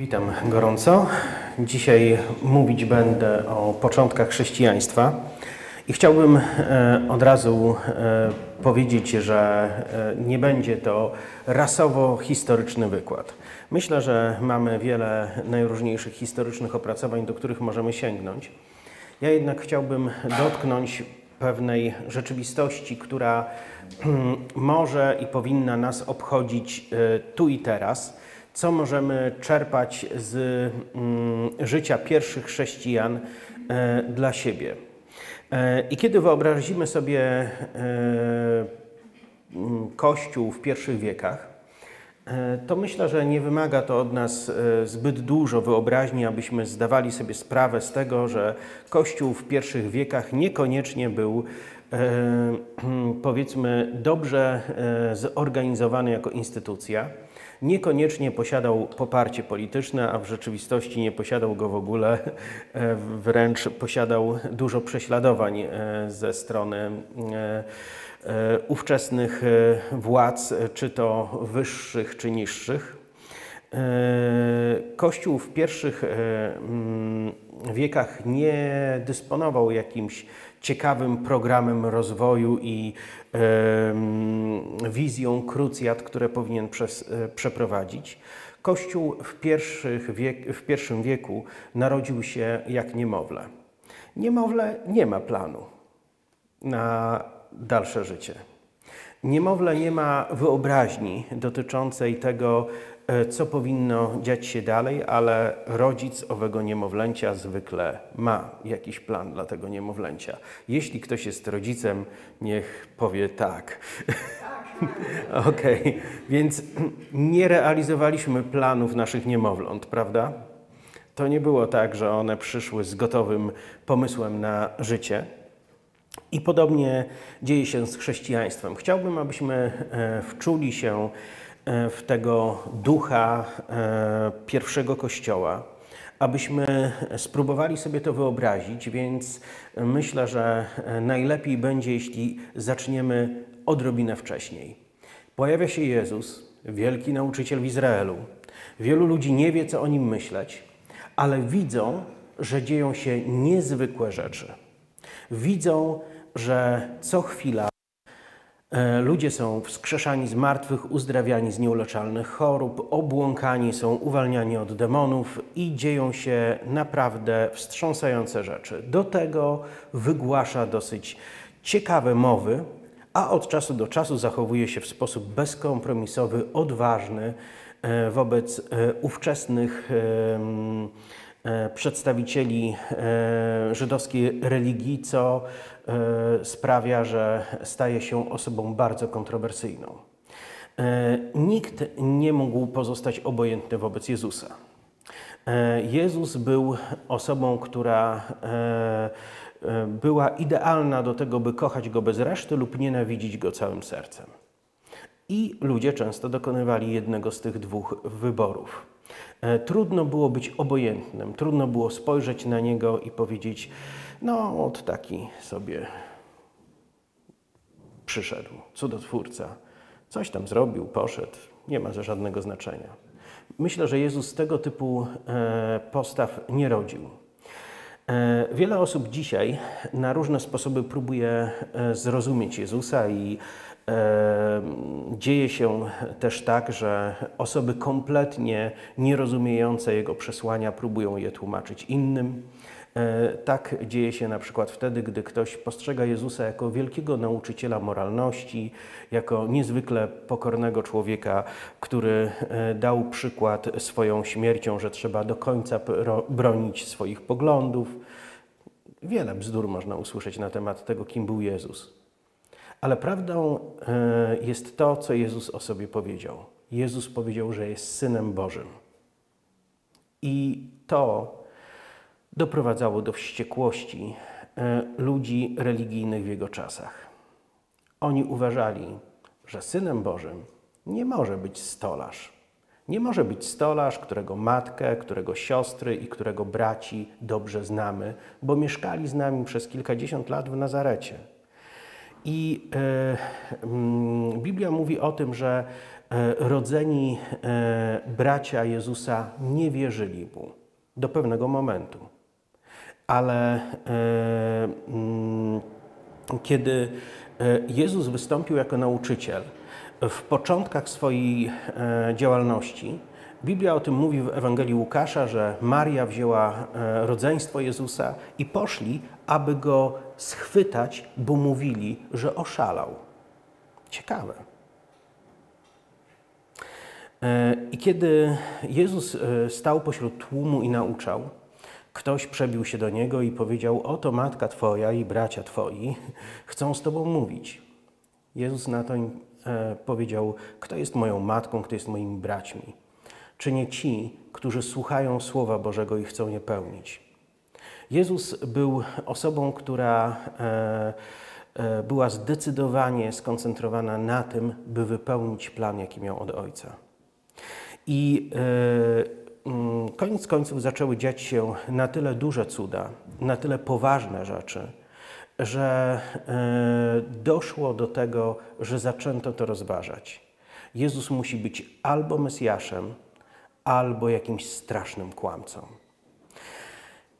Witam gorąco. Dzisiaj mówić będę o początkach chrześcijaństwa i chciałbym e, od razu e, powiedzieć, że e, nie będzie to rasowo-historyczny wykład. Myślę, że mamy wiele najróżniejszych historycznych opracowań, do których możemy sięgnąć. Ja jednak chciałbym dotknąć pewnej rzeczywistości, która może i powinna nas obchodzić tu i teraz co możemy czerpać z mm, życia pierwszych chrześcijan e, dla siebie. E, I kiedy wyobrazimy sobie e, mm, Kościół w pierwszych wiekach, to myślę, że nie wymaga to od nas zbyt dużo wyobraźni, abyśmy zdawali sobie sprawę z tego, że Kościół w pierwszych wiekach niekoniecznie był powiedzmy dobrze zorganizowany jako instytucja niekoniecznie posiadał poparcie polityczne, a w rzeczywistości nie posiadał go w ogóle, e, wręcz posiadał dużo prześladowań e, ze strony e, ówczesnych władz, czy to wyższych, czy niższych. Kościół w pierwszych mm, wiekach nie dysponował jakimś ciekawym programem rozwoju i wizją krucjat, które powinien przez, e, przeprowadzić. Kościół w, wiek, w pierwszym wieku narodził się jak niemowlę. Niemowlę nie ma planu na dalsze życie. Niemowlę nie ma wyobraźni dotyczącej tego, co powinno dziać się dalej, ale rodzic owego niemowlęcia zwykle ma jakiś plan dla tego niemowlęcia. Jeśli ktoś jest rodzicem, niech powie tak. Okej, okay. więc nie realizowaliśmy planów naszych niemowląt, prawda? To nie było tak, że one przyszły z gotowym pomysłem na życie. I podobnie dzieje się z chrześcijaństwem. Chciałbym, abyśmy e, wczuli się E, w tego ducha e, pierwszego kościoła, abyśmy spróbowali sobie to wyobrazić, więc myślę, że najlepiej będzie, jeśli zaczniemy odrobinę wcześniej. Pojawia się Jezus, wielki nauczyciel w Izraelu. Wielu ludzi nie wie, co o nim myśleć, ale widzą, że dzieją się niezwykłe rzeczy. Widzą, że co chwila E, ludzie są wskrzeszani z martwych, uzdrawiani z nieuleczalnych chorób, obłąkani są uwalniani od demonów i dzieją się naprawdę wstrząsające rzeczy. Do tego wygłasza dosyć ciekawe mowy, a od czasu do czasu zachowuje się w sposób bezkompromisowy, odważny e, wobec e, ówczesnych przedstawicieli żydowskiej religii, co E, sprawia, że staje się osobą bardzo kontrowersyjną. E, nikt nie mógł pozostać obojętny wobec Jezusa. E, Jezus był osobą, która była idealna do tego, by kochać go bez reszty lub nienawidzić go całym sercem. I ludzie często dokonywali jednego z tych dwóch wyborów. Trudno było być obojętnym, trudno było spojrzeć na niego i powiedzieć: no, od taki sobie przyszedł, cudotwórca. Coś tam zrobił, poszedł, nie ma żadnego znaczenia. Myślę, że Jezus tego typu e, postaw nie rodził. E, wiele osób dzisiaj na różne sposoby próbuje e, zrozumieć Jezusa i dzieje się też tak, że osoby kompletnie nierozumiejące Jego przesłania próbują je tłumaczyć innym. E, tak dzieje się na przykład wtedy, gdy ktoś postrzega Jezusa jako wielkiego nauczyciela moralności, jako niezwykle pokornego człowieka, który e, dał przykład swoją śmiercią, że trzeba do końca bronić swoich poglądów. Wiele bzdur można usłyszeć na temat tego, kim był Jezus. Ale prawdą e, jest to, co Jezus o sobie powiedział. Jezus powiedział, że jest synem Bożym. I to doprowadzało do wściekłości e, ludzi religijnych w jego czasach. Oni uważali, że synem Bożym nie może być stolarz. Nie może być stolarz, którego matkę, którego siostry i którego braci dobrze znamy, bo mieszkali z nami przez kilkadziesiąt lat w Nazarecie. I e, mm, Biblia mówi o tym, że e, rodzeni bracia Jezusa nie wierzyli mu do pewnego momentu. Ale mm, kiedy Jezus wystąpił jako nauczyciel, w początkach swojej działalności, Biblia o tym mówi w Ewangelii Łukasza, że Maria wzięła rodzeństwo Jezusa i poszli, aby go schwytać, bo mówili, że oszalał. Ciekawe. E, I kiedy Jezus e, stał pośród tłumu i nauczał, ktoś przebił się do niego i powiedział: Oto matka Twoja i bracia Twoi chcą z Tobą mówić. Jezus na to e, powiedział: Kto jest moją matką, kto jest moimi braćmi? Czy nie ci, którzy słuchają Słowa Bożego i chcą je pełnić? Jezus był osobą, która była zdecydowanie skoncentrowana na tym, by wypełnić plan, jaki miał od Ojca. I e, koniec końców zaczęły dziać się na tyle duże cuda, na tyle poważne rzeczy, że e, doszło do tego, że zaczęto to rozważać. Jezus musi być albo Mesjaszem, albo jakimś strasznym kłamcą.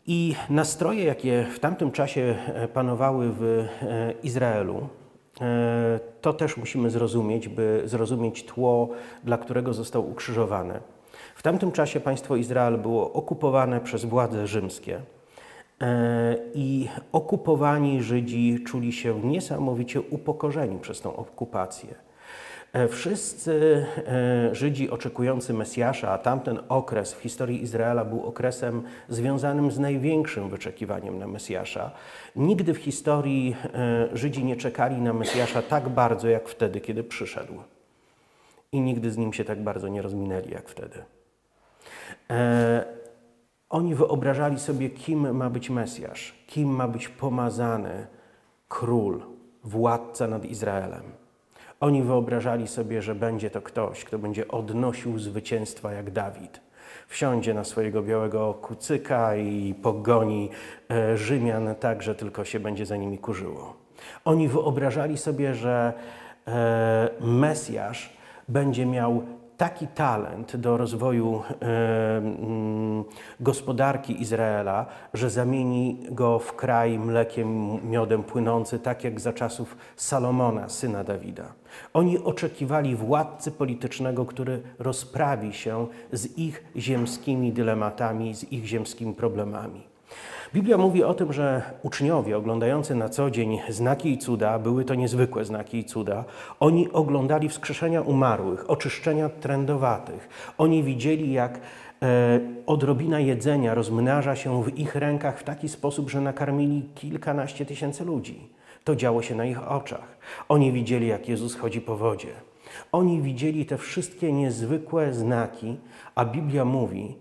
I nastroje, jakie w tamtym czasie e, panowały w Izraelu, E, to też musimy zrozumieć, by zrozumieć tło, dla którego został ukrzyżowany. W tamtym czasie państwo Izrael było okupowane przez władze rzymskie e, i okupowani Żydzi czuli się niesamowicie upokorzeni przez tą okupację. E, wszyscy e, Żydzi oczekujący Mesjasza, a tamten okres w historii Izraela był okresem związanym z największym wyczekiwaniem na Mesjasza. Nigdy w historii Żydzi nie czekali na Mesjasza tak bardzo jak wtedy, kiedy przyszedł. I nigdy z nim się tak bardzo nie rozminęli jak wtedy. Oni wyobrażali sobie, kim ma być Mesjasz, kim ma być pomazany król, władca nad Izraelem. Oni wyobrażali sobie, że będzie to ktoś, kto będzie odnosił zwycięstwa jak Dawid. Wsiądzie na swojego białego kucyka i pogoni e, Rzymian tak, że tylko się będzie za nimi kurzyło. Oni wyobrażali sobie, że e, Mesjasz będzie miał taki talent do rozwoju e, mm, gospodarki Izraela, że zamieni go w kraj mlekiem, miodem płynący, tak jak za czasów Salomona, syna Dawida. Oni oczekiwali władcy politycznego, który rozprawi się z ich ziemskimi dylematami, z ich ziemskimi problemami. Biblia mówi o tym, że uczniowie oglądający na co dzień znaki i cuda, były to niezwykłe znaki i cuda, oni oglądali wskrzeszenia umarłych, oczyszczenia trędowatych. Oni widzieli, jak e, odrobina jedzenia rozmnaża się w ich rękach w taki sposób, że nakarmili kilkanaście tysięcy ludzi. To działo się na ich oczach. Oni widzieli, jak Jezus chodzi po wodzie. Oni widzieli te wszystkie niezwykłe znaki, a Biblia mówi,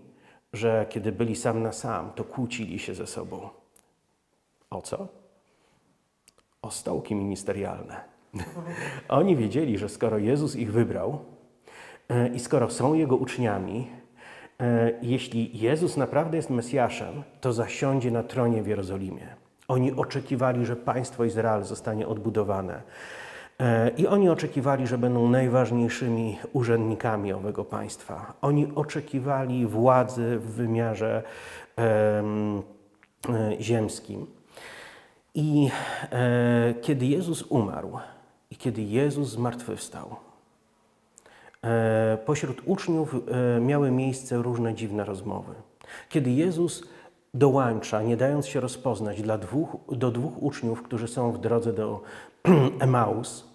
że kiedy byli sam na sam, to kłócili się ze sobą. O co? O stołki ministerialne. Oni wiedzieli, że skoro Jezus ich wybrał e, i skoro są Jego uczniami, e, jeśli Jezus naprawdę jest Mesjaszem, to zasiądzie na tronie w Jerozolimie. Oni oczekiwali, że państwo Izrael zostanie odbudowane. E, I oni oczekiwali, że będą najważniejszymi urzędnikami owego państwa. Oni oczekiwali władzy w wymiarze e, ziemskim. I e, kiedy Jezus umarł i kiedy Jezus zmartwychwstał, pośród uczniów miały miejsce różne dziwne rozmowy. Kiedy Jezus dołącza, nie dając się rozpoznać dla dwóch, do dwóch uczniów, którzy są w drodze do Emaus,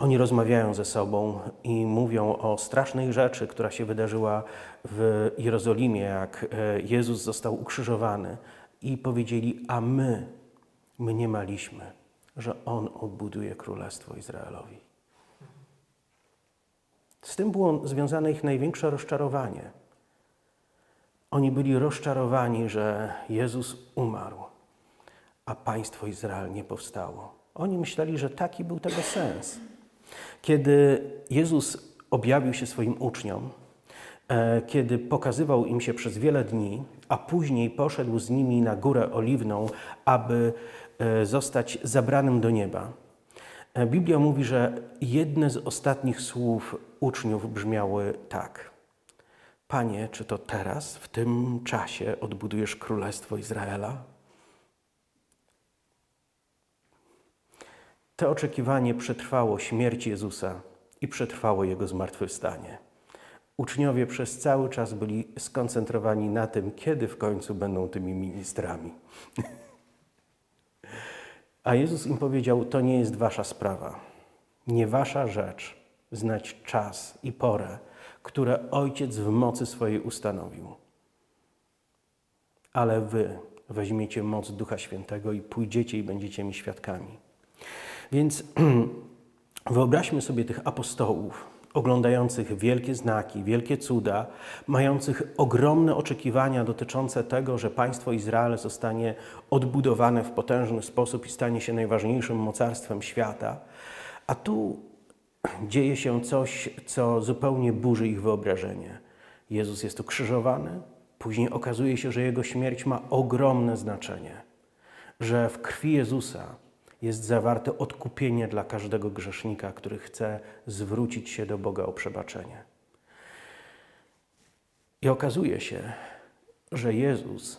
oni rozmawiają ze sobą i mówią o strasznej rzeczy, która się wydarzyła w Jerozolimie, jak e, Jezus został ukrzyżowany. I powiedzieli, a my mniemaliśmy, że On odbuduje Królestwo Izraelowi. Z tym było związane ich największe rozczarowanie. Oni byli rozczarowani, że Jezus umarł, a państwo Izrael nie powstało. Oni myśleli, że taki był tego sens. Kiedy Jezus objawił się swoim uczniom, e, kiedy pokazywał im się przez wiele dni, a później poszedł z nimi na górę oliwną, aby e, zostać zabranym do nieba. Biblia mówi, że jedne z ostatnich słów uczniów brzmiały tak. Panie, czy to teraz, w tym czasie odbudujesz Królestwo Izraela? To oczekiwanie przetrwało śmierć Jezusa i przetrwało Jego zmartwychwstanie. Uczniowie przez cały czas byli skoncentrowani na tym, kiedy w końcu będą tymi ministrami. A Jezus im powiedział: To nie jest wasza sprawa, nie wasza rzecz znać czas i porę, które Ojciec w mocy swojej ustanowił. Ale wy weźmiecie moc Ducha Świętego i pójdziecie i będziecie mi świadkami. Więc wyobraźmy sobie tych apostołów, oglądających wielkie znaki, wielkie cuda, mających ogromne oczekiwania dotyczące tego, że państwo Izrael zostanie odbudowane w potężny sposób i stanie się najważniejszym mocarstwem świata. A tu dzieje się coś, co zupełnie burzy ich wyobrażenie. Jezus jest ukrzyżowany, później okazuje się, że jego śmierć ma ogromne znaczenie, że w krwi Jezusa jest zawarte odkupienie dla każdego grzesznika, który chce zwrócić się do Boga o przebaczenie. I okazuje się, że Jezus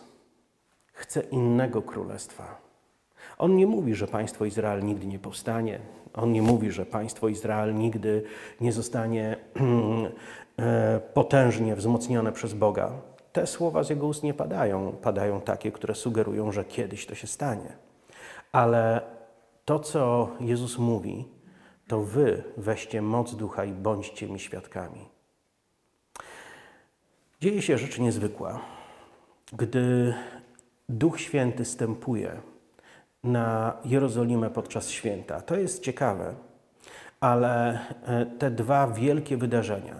chce innego królestwa. On nie mówi, że państwo Izrael nigdy nie powstanie. On nie mówi, że państwo Izrael nigdy nie zostanie e, potężnie wzmocnione przez Boga. Te słowa z jego ust nie padają. Padają takie, które sugerują, że kiedyś to się stanie. Ale to, co Jezus mówi, to wy weźcie moc ducha i bądźcie mi świadkami. Dzieje się rzecz niezwykła. Gdy Duch Święty stępuje na Jerozolimę podczas święta, to jest ciekawe, ale e, te dwa wielkie wydarzenia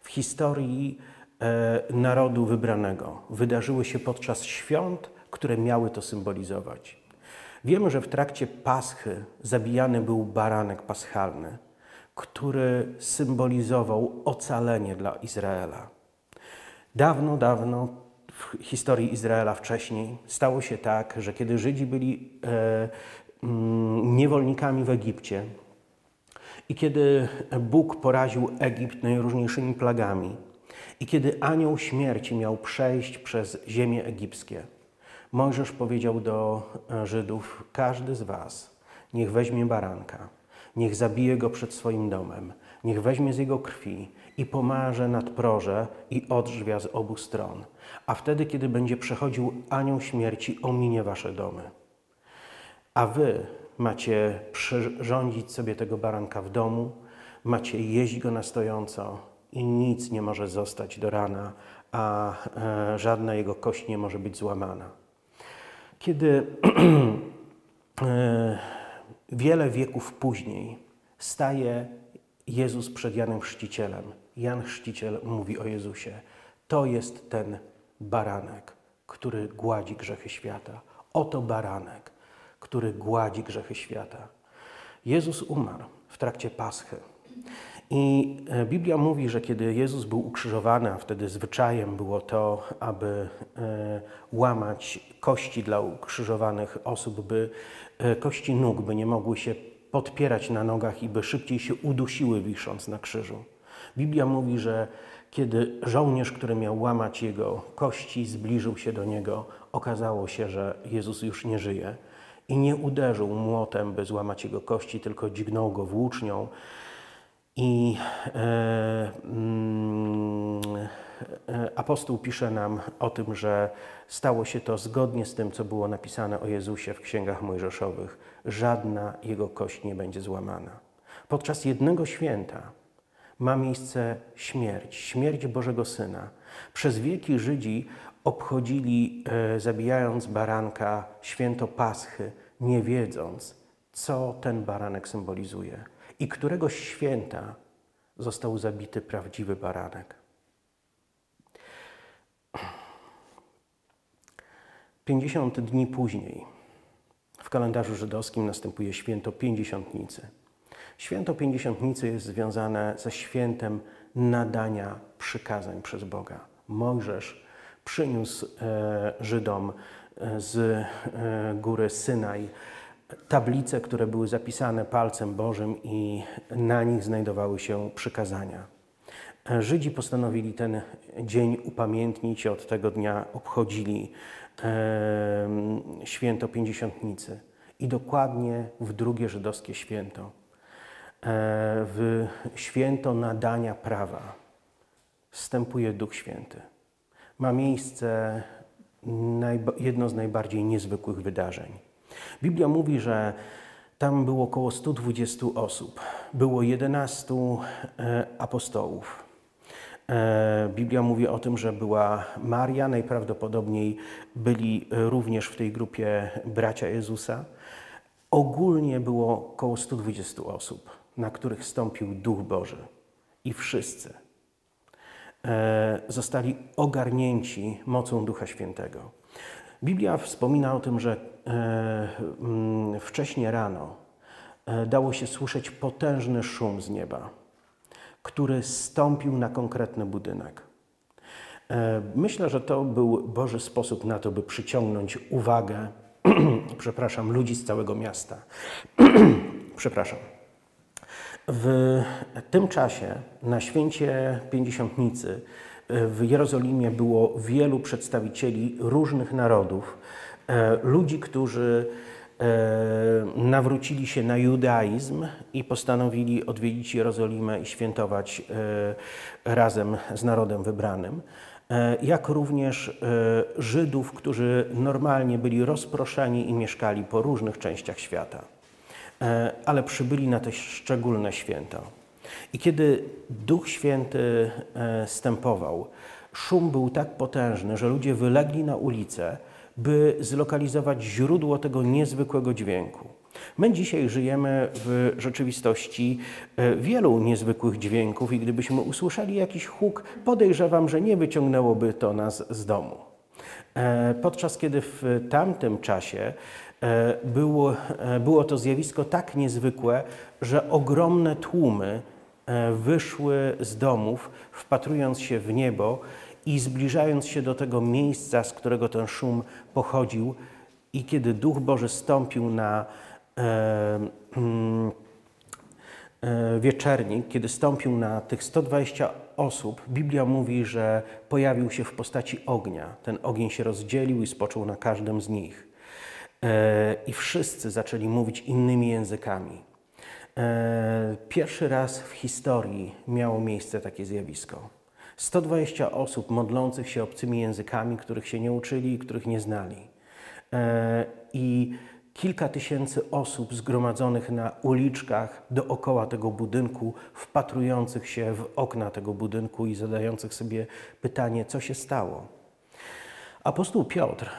w historii e, narodu wybranego wydarzyły się podczas świąt, które miały to symbolizować. Wiemy, że w trakcie Paschy zabijany był baranek paschalny, który symbolizował ocalenie dla Izraela. Dawno, dawno w historii Izraela wcześniej stało się tak, że kiedy Żydzi byli e, mm, niewolnikami w Egipcie i kiedy Bóg poraził Egipt najróżniejszymi plagami i kiedy anioł śmierci miał przejść przez ziemię egipskie, Mojżesz powiedział do e, Żydów: Każdy z was niech weźmie baranka, niech zabije go przed swoim domem, niech weźmie z jego krwi i pomarze nad proże i odrzwia z obu stron. A wtedy, kiedy będzie przechodził anioł śmierci, ominie wasze domy. A wy macie przyrządzić sobie tego baranka w domu, macie jeść go na stojąco i nic nie może zostać do rana, a e, żadna jego kość nie może być złamana. Kiedy e, wiele wieków później staje Jezus przed Janem Chrzcicielem, Jan Chrzciciel mówi o Jezusie: To jest ten baranek, który gładzi grzechy świata. Oto baranek, który gładzi grzechy świata. Jezus umarł w trakcie Paschy. I e, Biblia mówi, że kiedy Jezus był ukrzyżowany, a wtedy zwyczajem było to, aby e, łamać kości dla ukrzyżowanych osób, by e, kości nóg, by nie mogły się podpierać na nogach i by szybciej się udusiły wisząc na krzyżu. Biblia mówi, że kiedy żołnierz, który miał łamać jego kości, zbliżył się do niego, okazało się, że Jezus już nie żyje i nie uderzył młotem, by złamać jego kości, tylko dźgnął go włócznią i e, mm, e, apostoł pisze nam o tym, że stało się to zgodnie z tym, co było napisane o Jezusie w księgach mojżeszowych. Żadna jego kość nie będzie złamana. Podczas jednego święta ma miejsce śmierć, śmierć Bożego Syna. Przez wieki Żydzi obchodzili, e, zabijając baranka, święto Paschy, nie wiedząc, co ten baranek symbolizuje i któregoś święta został zabity prawdziwy baranek. Pięćdziesiąt dni później w kalendarzu żydowskim następuje święto Pięćdziesiątnicy. Święto Pięćdziesiątnicy jest związane ze świętem nadania przykazań przez Boga. Mojżesz przyniósł e, Żydom e, z e, góry Synaj tablice, które były zapisane palcem Bożym i na nich znajdowały się przykazania. Żydzi postanowili ten dzień upamiętnić, od tego dnia obchodzili e, święto Pięćdziesiątnicy. I dokładnie w drugie żydowskie święto, e, w święto nadania prawa, wstępuje Duch Święty. Ma miejsce jedno z najbardziej niezwykłych wydarzeń. Biblia mówi, że tam było około 120 osób. Było 11 e, apostołów. E, Biblia mówi o tym, że była Maria, najprawdopodobniej byli również w tej grupie bracia Jezusa. Ogólnie było około 120 osób, na których stąpił Duch Boży. I wszyscy e, zostali ogarnięci mocą Ducha Świętego. Biblia wspomina o tym, że wcześnie rano dało się słyszeć potężny szum z nieba który stąpił na konkretny budynek. E, myślę, że to był Boży sposób na to, by przyciągnąć uwagę, przepraszam, ludzi z całego miasta. przepraszam. W tym czasie na święcie Pięćdziesiątnicy e, w Jerozolimie było wielu przedstawicieli różnych narodów, e, ludzi, którzy E, nawrócili się na judaizm i postanowili odwiedzić Jerozolimę i świętować e, razem z narodem wybranym, e, jak również Żydów, którzy normalnie byli rozproszeni i mieszkali po różnych częściach świata, ale przybyli na te szczególne święto. I kiedy Duch Święty stępował, szum był tak potężny, że ludzie wylegli na ulicę, by zlokalizować źródło tego niezwykłego dźwięku. My dzisiaj żyjemy w rzeczywistości e, wielu niezwykłych dźwięków i gdybyśmy usłyszeli jakiś huk, podejrzewam, że nie wyciągnęłoby to nas z domu. E, podczas kiedy w tamtym czasie e, było, było to zjawisko tak niezwykłe, że ogromne tłumy wyszły z domów, wpatrując się w niebo i zbliżając się do tego miejsca, z którego ten szum pochodził, i kiedy Duch Boży stąpił na e, mm, e, wieczernik, kiedy stąpił na tych 120 osób, Biblia mówi, że pojawił się w postaci ognia. Ten ogień się rozdzielił i spoczął na każdym z nich. E, I wszyscy zaczęli mówić innymi językami. E, pierwszy raz w historii miało miejsce takie zjawisko. 120 osób modlących się obcymi językami, których się nie uczyli i których nie znali. E, I kilka tysięcy osób zgromadzonych na uliczkach dookoła tego budynku, wpatrujących się w okna tego budynku i zadających sobie pytanie, co się stało. Apostoł Piotr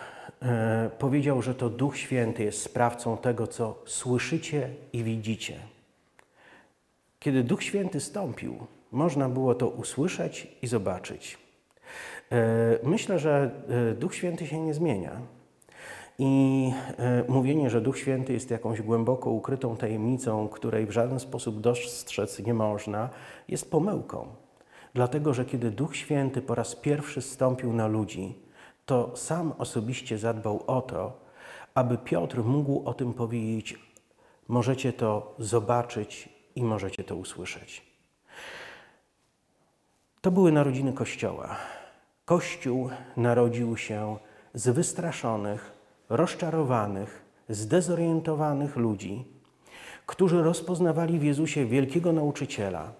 e, powiedział, że to Duch Święty jest sprawcą tego, co słyszycie i widzicie. Kiedy Duch Święty stąpił, można było to usłyszeć i zobaczyć. E, myślę, że e, Duch Święty się nie zmienia. I e, mówienie, że Duch Święty jest jakąś głęboko ukrytą tajemnicą, której w żaden sposób dostrzec nie można, jest pomyłką. Dlatego, że kiedy Duch Święty po raz pierwszy stąpił na ludzi, to sam osobiście zadbał o to, aby Piotr mógł o tym powiedzieć: Możecie to zobaczyć i możecie to usłyszeć. To były narodziny Kościoła. Kościół narodził się z wystraszonych, rozczarowanych, zdezorientowanych ludzi, którzy rozpoznawali w Jezusie wielkiego nauczyciela,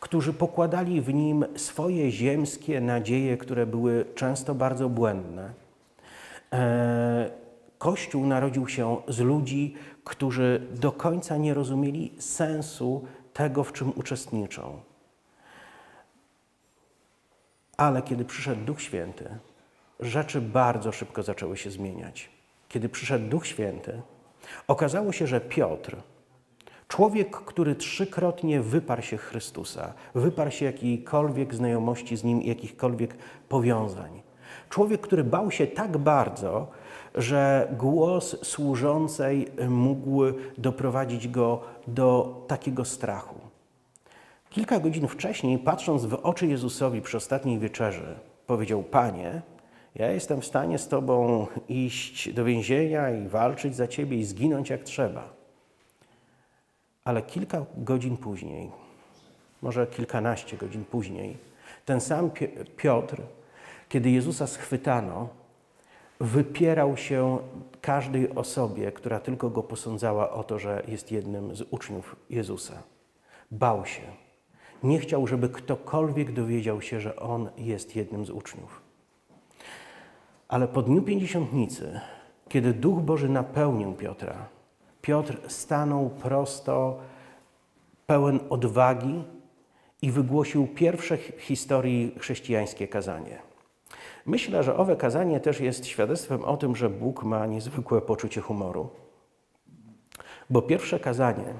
którzy pokładali w nim swoje ziemskie nadzieje, które były często bardzo błędne. E, Kościół narodził się z ludzi, którzy do końca nie rozumieli sensu tego, w czym uczestniczą. Ale kiedy przyszedł Duch Święty, rzeczy bardzo szybko zaczęły się zmieniać. Kiedy przyszedł Duch Święty, okazało się, że Piotr, człowiek, który trzykrotnie wyparł się Chrystusa, wyparł się jakiejkolwiek znajomości z Nim, jakichkolwiek powiązań, człowiek, który bał się tak bardzo, że głos służącej mógł doprowadzić go do takiego strachu. Kilka godzin wcześniej, patrząc w oczy Jezusowi przy ostatniej wieczerzy, powiedział: Panie, Ja jestem w stanie z Tobą iść do więzienia i walczyć za Ciebie i zginąć jak trzeba. Ale kilka godzin później, może kilkanaście godzin później, ten sam Piotr, kiedy Jezusa schwytano, wypierał się każdej osobie, która tylko go posądzała o to, że jest jednym z uczniów Jezusa. Bał się. Nie chciał, żeby ktokolwiek dowiedział się, że on jest jednym z uczniów. Ale po dniu pięćdziesiątnicy, kiedy Duch Boży napełnił Piotra, Piotr stanął prosto, pełen odwagi i wygłosił pierwsze historii chrześcijańskie kazanie. Myślę, że owe kazanie też jest świadectwem o tym, że Bóg ma niezwykłe poczucie humoru. Bo pierwsze kazanie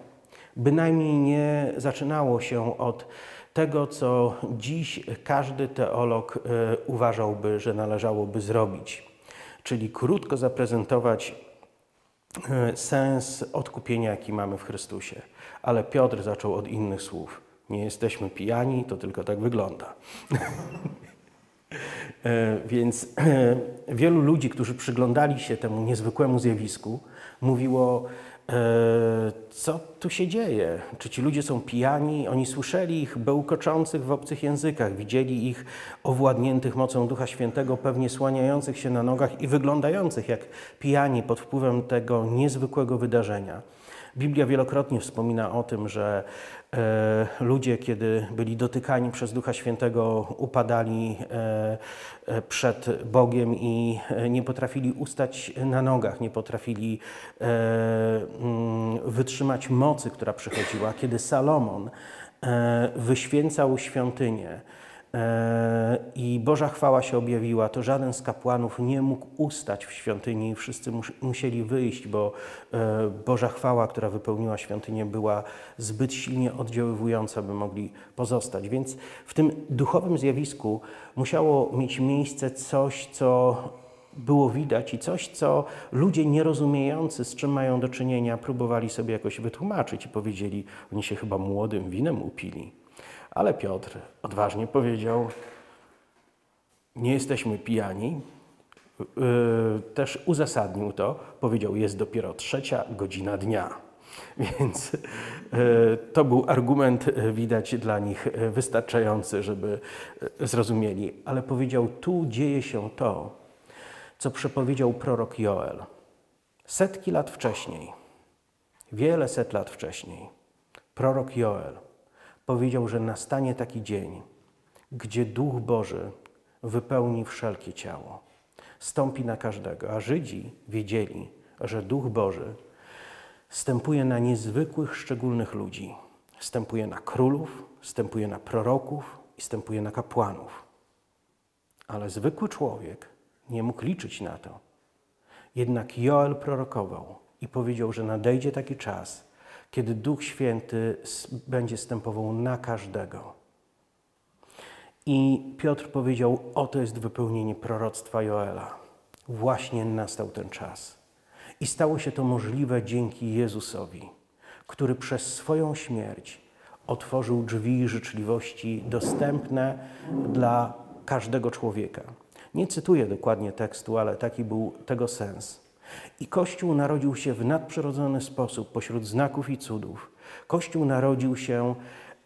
bynajmniej nie zaczynało się od tego, co dziś każdy teolog e, uważałby, że należałoby zrobić. Czyli krótko zaprezentować e, sens odkupienia, jaki mamy w Chrystusie. Ale Piotr zaczął od innych słów. Nie jesteśmy pijani, to tylko tak wygląda. E, więc wielu ludzi, którzy przyglądali się temu niezwykłemu zjawisku, mówiło, co tu się dzieje? Czy ci ludzie są pijani? Oni słyszeli ich bełkoczących w obcych językach, widzieli ich owładniętych mocą Ducha Świętego, pewnie słaniających się na nogach i wyglądających jak pijani pod wpływem tego niezwykłego wydarzenia. Biblia wielokrotnie wspomina o tym, że e, ludzie, kiedy byli dotykani przez Ducha Świętego, upadali e, e przed Bogiem i nie potrafili ustać na nogach, nie potrafili mm, wytrzymać mocy, która przychodziła. Kiedy Salomon wyświęcał świątynię, i Boża chwała się objawiła, to żaden z kapłanów nie mógł ustać w świątyni i wszyscy musieli wyjść, bo e, Boża chwała, która wypełniła świątynię, była zbyt silnie oddziaływująca, by mogli pozostać. Więc w tym duchowym zjawisku musiało mieć miejsce coś, co było widać i coś, co ludzie nierozumiejący, z czym mają do czynienia, próbowali sobie jakoś wytłumaczyć i powiedzieli, oni się chyba młodym winem upili. Ale Piotr odważnie powiedział: Nie jesteśmy pijani. Yy, też uzasadnił to, powiedział: Jest dopiero trzecia godzina dnia. Więc yy, to był argument, yy, widać dla nich wystarczający, żeby zrozumieli. Ale powiedział: Tu dzieje się to, co przepowiedział prorok Joel. Setki lat wcześniej, wiele set lat wcześniej, prorok Joel powiedział, że nastanie taki dzień, gdzie Duch Boży wypełni wszelkie ciało. Stąpi na każdego, a Żydzi wiedzieli, że Duch Boży stępuje na niezwykłych, szczególnych ludzi. Stępuje na królów, stępuje na proroków i stępuje na kapłanów. Ale zwykły człowiek nie mógł liczyć na to. Jednak Joel prorokował i powiedział, że nadejdzie taki czas, kiedy Duch Święty będzie stępował na każdego. I Piotr powiedział: Oto jest wypełnienie proroctwa Joela. Właśnie nastał ten czas. I stało się to możliwe dzięki Jezusowi, który przez swoją śmierć otworzył drzwi życzliwości dostępne dla każdego człowieka. Nie cytuję dokładnie tekstu, ale taki był tego sens. I Kościół narodził się w nadprzyrodzony sposób pośród znaków i cudów. Kościół narodził się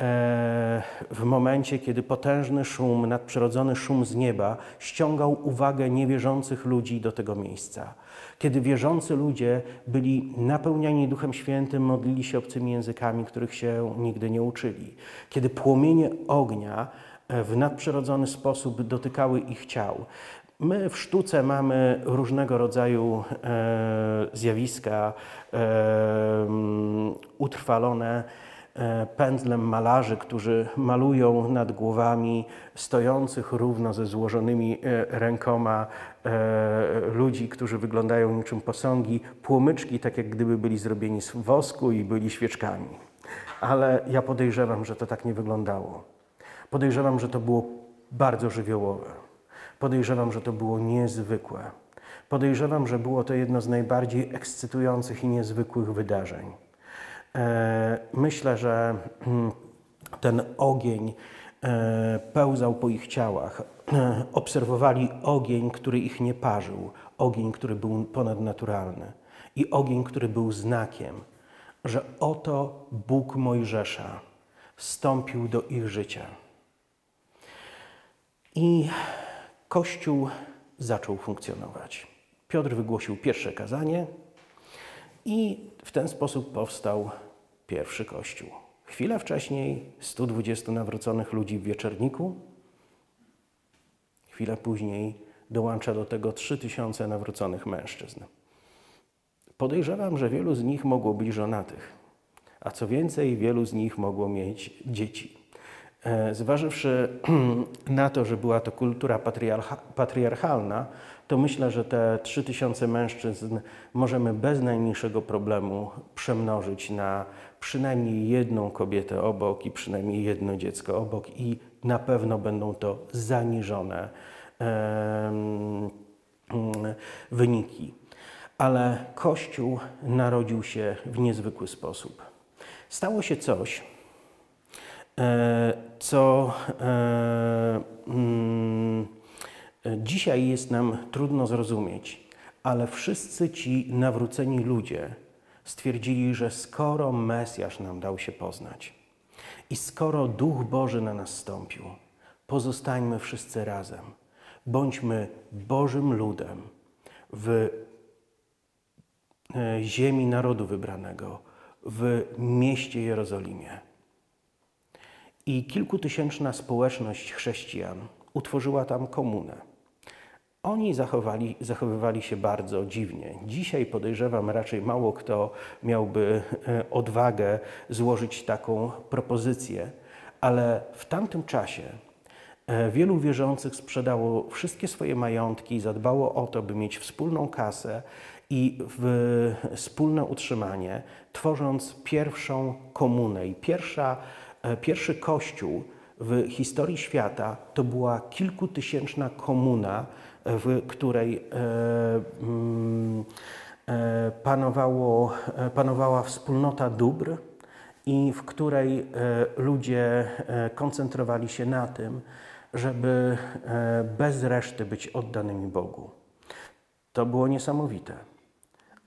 e, w momencie, kiedy potężny szum, nadprzyrodzony szum z nieba ściągał uwagę niewierzących ludzi do tego miejsca. Kiedy wierzący ludzie byli napełniani Duchem Świętym, modlili się obcymi językami, których się nigdy nie uczyli. Kiedy płomienie ognia e, w nadprzyrodzony sposób dotykały ich ciał. My w sztuce mamy różnego rodzaju e, zjawiska e, utrwalone e, pędzlem malarzy, którzy malują nad głowami stojących równo ze złożonymi rękoma ludzi, którzy wyglądają niczym posągi, płomyczki, tak jak gdyby byli zrobieni z wosku i byli świeczkami. Ale ja podejrzewam, że to tak nie wyglądało. Podejrzewam, że to było bardzo żywiołowe. Podejrzewam, że to było niezwykłe. Podejrzewam, że było to jedno z najbardziej ekscytujących i niezwykłych wydarzeń. E, myślę, że mm, ten ogień e, pełzał po ich ciałach. E, obserwowali ogień, który ich nie parzył, ogień, który był ponadnaturalny i ogień, który był znakiem, że oto Bóg Mojżesza wstąpił do ich życia. I Kościół zaczął funkcjonować. Piotr wygłosił pierwsze kazanie i w ten sposób powstał pierwszy Kościół. Chwilę wcześniej 120 nawróconych ludzi w wieczorniku, chwilę później dołącza do tego 3000 nawróconych mężczyzn. Podejrzewam, że wielu z nich mogło być żonatych, a co więcej, wielu z nich mogło mieć dzieci. E, zważywszy na to, że była to kultura patriarchalna, to myślę, że te 3000 mężczyzn możemy bez najmniejszego problemu przemnożyć na przynajmniej jedną kobietę obok i przynajmniej jedno dziecko obok i na pewno będą to zaniżone wyniki. Ale Kościół narodził się w niezwykły sposób. Stało się coś, co e, mm, dzisiaj jest nam trudno zrozumieć, ale wszyscy ci nawróceni ludzie stwierdzili, że skoro Mesjasz nam dał się poznać i skoro Duch Boży na nas stąpił, pozostańmy wszyscy razem. Bądźmy Bożym ludem w e, ziemi narodu wybranego, w mieście Jerozolimie. I kilkutysięczna społeczność chrześcijan utworzyła tam komunę. Oni zachowali, zachowywali się bardzo dziwnie. Dzisiaj podejrzewam, raczej mało kto miałby e, odwagę złożyć taką propozycję, ale w tamtym czasie e, wielu wierzących sprzedało wszystkie swoje majątki, zadbało o to, by mieć wspólną kasę i wspólne utrzymanie, tworząc pierwszą komunę. I pierwsza, pierwszy kościół w historii świata to była kilkutysięczna komuna, w której e, mm, e, panowało, e, panowała wspólnota dóbr i w której ludzie koncentrowali się na tym, żeby bez reszty być oddanymi Bogu. To było niesamowite.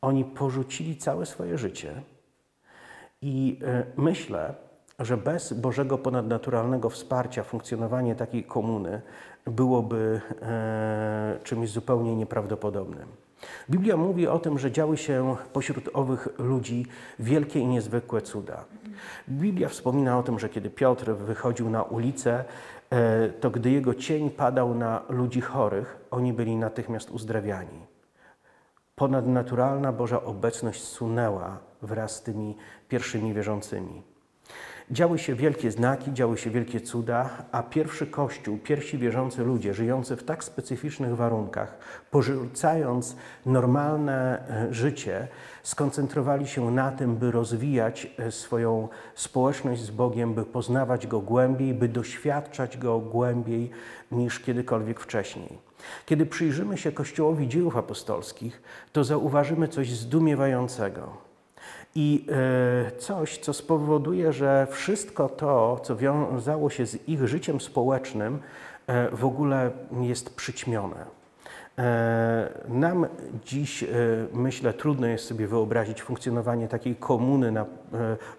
Oni porzucili całe swoje życie i myślę, że bez Bożego ponadnaturalnego wsparcia funkcjonowanie takiej komuny byłoby e, czymś zupełnie nieprawdopodobnym. Biblia mówi o tym, że działy się pośród owych ludzi wielkie i niezwykłe cuda. Biblia wspomina o tym, że kiedy Piotr wychodził na ulicę, e, to gdy jego cień padał na ludzi chorych, oni byli natychmiast uzdrawiani. Ponadnaturalna Boża obecność sunęła wraz z tymi pierwszymi wierzącymi. Działy się wielkie znaki, działy się wielkie cuda, a pierwszy Kościół, pierwsi wierzący ludzie żyjący w tak specyficznych warunkach, porzucając normalne e, życie, skoncentrowali się na tym, by rozwijać e, swoją społeczność z Bogiem, by poznawać Go głębiej, by doświadczać Go głębiej niż kiedykolwiek wcześniej. Kiedy przyjrzymy się Kościołowi dziejów apostolskich, to zauważymy coś zdumiewającego i e, coś, co spowoduje, że wszystko to, co wiązało się z ich życiem społecznym, e, w ogóle jest przyćmione. E, nam dziś, myślę, trudno jest sobie wyobrazić funkcjonowanie takiej komuny na,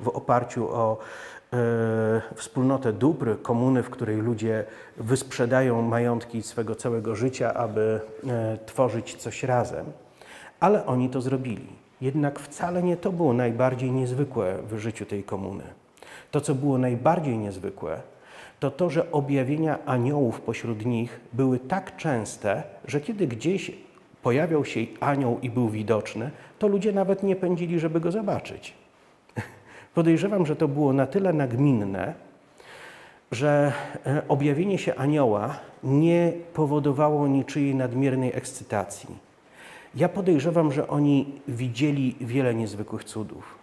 w oparciu o wspólnotę dóbr, komuny, w której ludzie wysprzedają majątki swego całego życia, aby tworzyć coś razem. Ale oni to zrobili. Jednak wcale nie to było najbardziej niezwykłe w życiu tej komuny. To, co było najbardziej niezwykłe, to to, że objawienia aniołów pośród nich były tak częste, że kiedy gdzieś pojawiał się anioł i był widoczny, to ludzie nawet nie pędzili, żeby go zobaczyć. Podejrzewam, że to było na tyle nagminne, że e, objawienie się anioła nie powodowało niczyjej nadmiernej ekscytacji ja podejrzewam, że oni widzieli wiele niezwykłych cudów.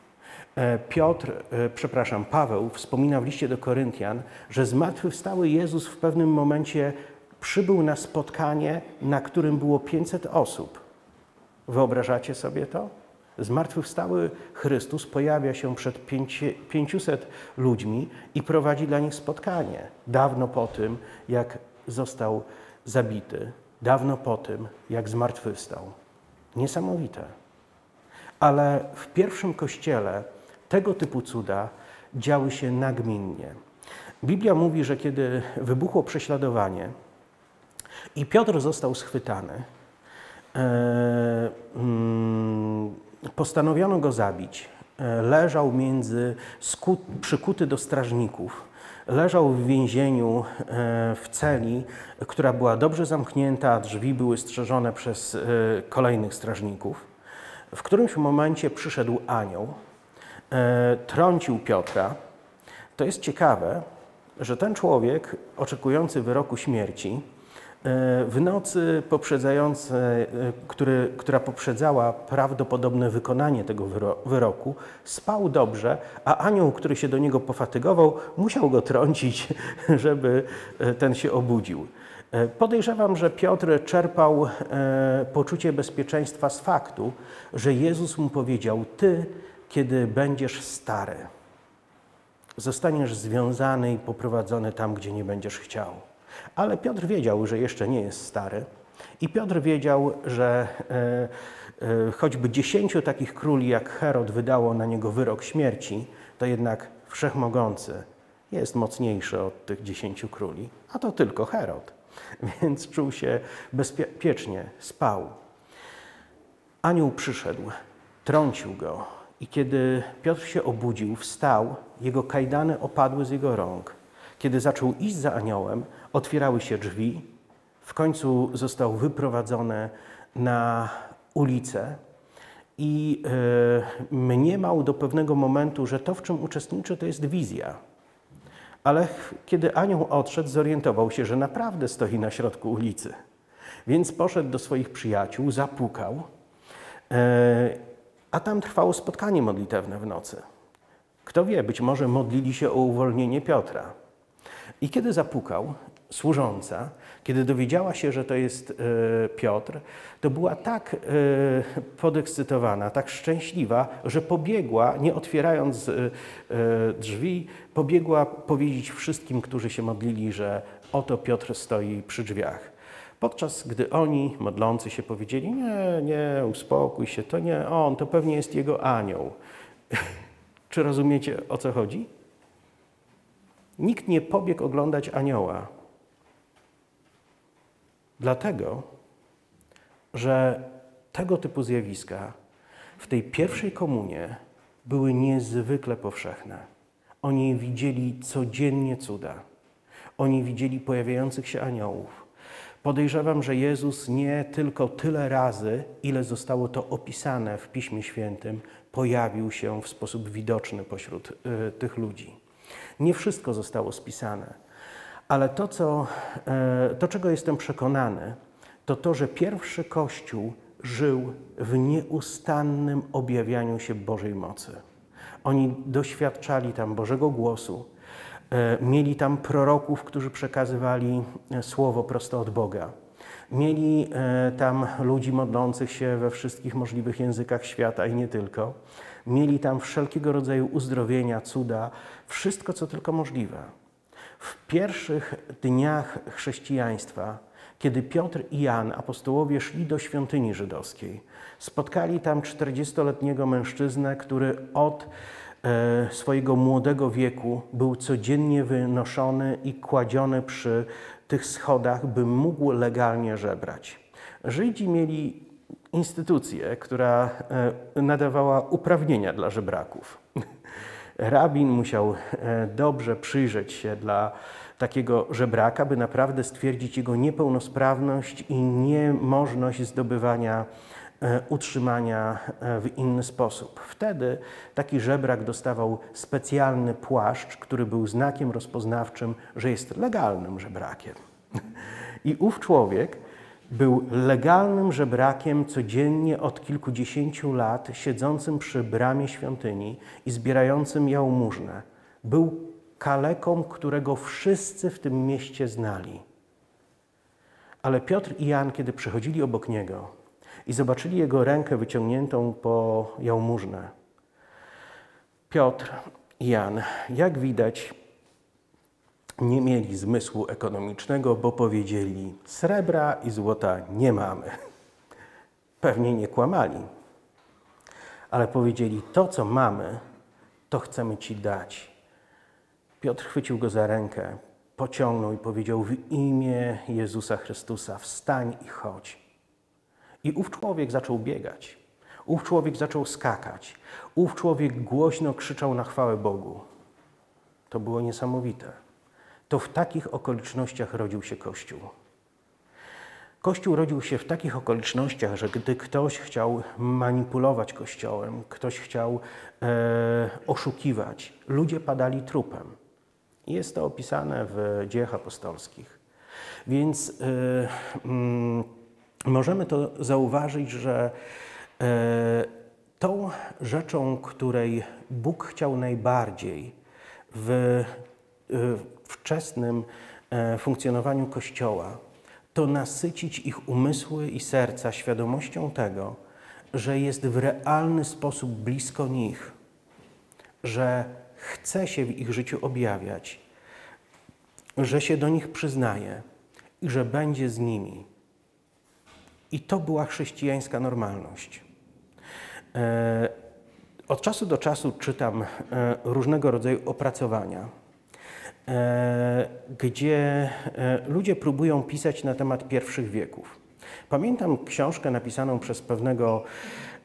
E, Piotr, e, przepraszam, Paweł wspomina w liście do Koryntian, że zmartwychwstały Jezus w pewnym momencie przybył na spotkanie, na którym było 500 osób. Wyobrażacie sobie to? Zmartwychwstały Chrystus pojawia się przed 500 ludźmi i prowadzi dla nich spotkanie. Dawno po tym, jak został zabity, dawno po tym, jak zmartwychwstał. Niesamowite. Ale w pierwszym kościele tego typu cuda działy się nagminnie. Biblia mówi, że kiedy wybuchło prześladowanie i Piotr został schwytany, e, mm, postanowiono go zabić. E, leżał między, przykuty do strażników. Leżał w więzieniu e, w celi, która była dobrze zamknięta, a drzwi były strzeżone przez kolejnych strażników. W którymś momencie przyszedł anioł, trącił Piotra. To jest ciekawe, że ten człowiek oczekujący wyroku śmierci e, w nocy poprzedzającej, e, który, która poprzedzała prawdopodobne wykonanie tego wyroku, spał dobrze, a anioł, który się do niego pofatygował, musiał go trącić, żeby e, ten się obudził. Podejrzewam, że Piotr czerpał poczucie bezpieczeństwa z faktu, że Jezus mu powiedział: Ty, kiedy będziesz stary zostaniesz związany i poprowadzony tam, gdzie nie będziesz chciał. Ale Piotr wiedział, że jeszcze nie jest stary. I Piotr wiedział, że e, e, choćby dziesięciu takich króli jak Herod wydało na niego wyrok śmierci, to jednak wszechmogący jest mocniejszy od tych dziesięciu króli, a to tylko Herod. Więc czuł się bezpiecznie, spał. Anioł przyszedł, trącił go, i kiedy Piotr się obudził, wstał, jego kajdany opadły z jego rąk. Kiedy zaczął iść za aniołem, otwierały się drzwi, w końcu został wyprowadzony na ulicę i e, mniemał do pewnego momentu, że to, w czym uczestniczy, to jest wizja. Ale kiedy anioł odszedł, zorientował się, że naprawdę stoi na środku ulicy. Więc poszedł do swoich przyjaciół, zapukał e, a tam trwało spotkanie modlitewne w nocy. Kto wie, być może modlili się o uwolnienie Piotra. I kiedy zapukał służąca, kiedy dowiedziała się, że to jest e, Piotr, to była tak e, podekscytowana, tak szczęśliwa, że pobiegła, nie otwierając e, drzwi, pobiegła powiedzieć wszystkim, którzy się modlili, że oto Piotr stoi przy drzwiach. Podczas gdy oni, modlący się, powiedzieli: Nie, nie, uspokój się, to nie on, to pewnie jest jego anioł. Czy rozumiecie o co chodzi? Nikt nie pobiegł oglądać anioła. Dlatego, że tego typu zjawiska w tej pierwszej komunie były niezwykle powszechne. Oni widzieli codziennie cuda. Oni widzieli pojawiających się aniołów. Podejrzewam, że Jezus nie tylko tyle razy, ile zostało to opisane w Piśmie Świętym, pojawił się w sposób widoczny pośród y, tych ludzi. Nie wszystko zostało spisane, ale to, co, y, to, czego jestem przekonany, to to, że pierwszy Kościół żył w nieustannym objawianiu się Bożej mocy. Oni doświadczali tam Bożego głosu, E, mieli tam proroków, którzy przekazywali e, słowo prosto od Boga. Mieli e, tam ludzi modlących się we wszystkich możliwych językach świata i nie tylko. Mieli tam wszelkiego rodzaju uzdrowienia, cuda, wszystko co tylko możliwe. W pierwszych dniach chrześcijaństwa, kiedy Piotr i Jan, apostołowie, szli do świątyni żydowskiej, spotkali tam 40-letniego mężczyznę, który od E, swojego młodego wieku był codziennie wynoszony i kładziony przy tych schodach, by mógł legalnie żebrać. Żydzi mieli instytucję, która e, nadawała uprawnienia dla żebraków. Rabin musiał e, dobrze przyjrzeć się dla takiego żebraka, by naprawdę stwierdzić jego niepełnosprawność i niemożność zdobywania E, utrzymania e, w inny sposób. Wtedy taki żebrak dostawał specjalny płaszcz, który był znakiem rozpoznawczym, że jest legalnym żebrakiem. I ów człowiek był legalnym żebrakiem codziennie od kilkudziesięciu lat, siedzącym przy bramie świątyni i zbierającym jałmużnę. Był kaleką, którego wszyscy w tym mieście znali. Ale Piotr i Jan, kiedy przechodzili obok niego, i zobaczyli jego rękę wyciągniętą po jałmużnę. Piotr i Jan, jak widać, nie mieli zmysłu ekonomicznego, bo powiedzieli: Srebra i złota nie mamy. Pewnie nie kłamali, ale powiedzieli: To, co mamy, to chcemy Ci dać. Piotr chwycił go za rękę, pociągnął i powiedział: W imię Jezusa Chrystusa, wstań i chodź. I ów człowiek zaczął biegać. Ów człowiek zaczął skakać. Ów człowiek głośno krzyczał na chwałę Bogu. To było niesamowite. To w takich okolicznościach rodził się Kościół. Kościół rodził się w takich okolicznościach, że gdy ktoś chciał manipulować Kościołem, ktoś chciał e, oszukiwać, ludzie padali trupem. Jest to opisane w dziejach apostolskich. Więc y, y, możemy to zauważyć, że y, tą rzeczą, której Bóg chciał najbardziej w wczesnym funkcjonowaniu Kościoła, to nasycić ich umysły i serca świadomością tego, że jest w realny sposób blisko nich, że chce się w ich życiu objawiać, że się do nich przyznaje i że będzie z nimi. I to była chrześcijańska normalność. E, od czasu do czasu czytam e, różnego rodzaju opracowania, e, gdzie ludzie próbują pisać na temat pierwszych wieków. Pamiętam książkę napisaną przez pewnego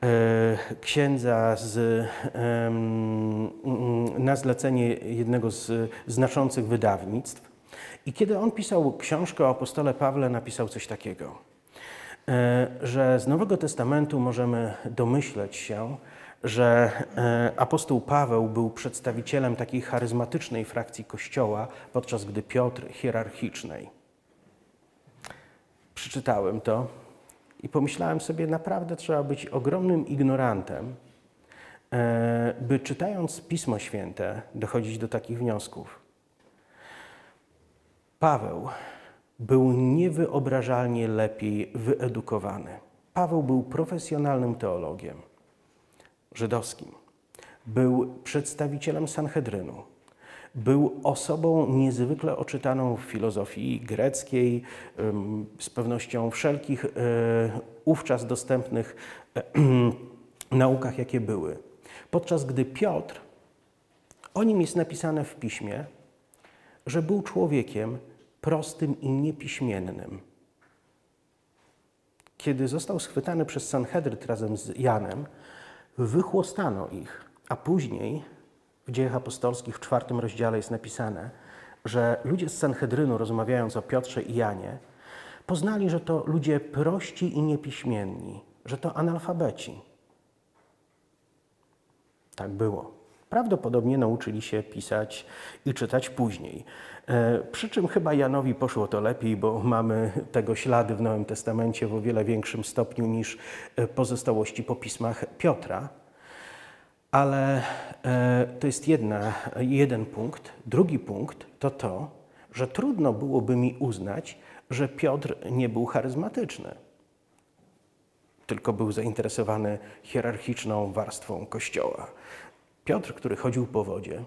E, księdza z, na zlecenie jednego z znaczących wydawnictw. I kiedy on pisał książkę o apostole Pawle, napisał coś takiego, e, że z Nowego Testamentu możemy domyśleć się, że e, apostoł Paweł był przedstawicielem takiej charyzmatycznej frakcji Kościoła, podczas gdy Piotr hierarchicznej. Przeczytałem to i pomyślałem sobie, naprawdę trzeba być ogromnym ignorantem, e, by czytając Pismo Święte dochodzić do takich wniosków. Paweł był niewyobrażalnie lepiej wyedukowany. Paweł był profesjonalnym teologiem żydowskim. Był przedstawicielem Sanhedrynu był osobą niezwykle oczytaną w filozofii greckiej, z pewnością wszelkich e, ówczas dostępnych naukach, jakie były. Podczas gdy Piotr, o nim jest napisane w piśmie, że był człowiekiem prostym i niepiśmiennym. Kiedy został schwytany przez Sanhedryt razem z Janem, wychłostano ich, a później w dziejach apostolskich w czwartym rozdziale jest napisane, że ludzie z Sanhedrynu, rozmawiając o Piotrze i Janie, poznali, że to ludzie prości i niepiśmienni, że to analfabeci. Tak było. Prawdopodobnie nauczyli się pisać i czytać później. E, przy czym chyba Janowi poszło to lepiej, bo mamy tego ślady w Nowym Testamencie w o wiele większym stopniu niż e, pozostałości po pismach Piotra. Ale e, to jest jedna, jeden punkt. Drugi punkt to to, że trudno byłoby mi uznać, że Piotr nie był charyzmatyczny, tylko był zainteresowany hierarchiczną warstwą kościoła. Piotr, który chodził po wodzie,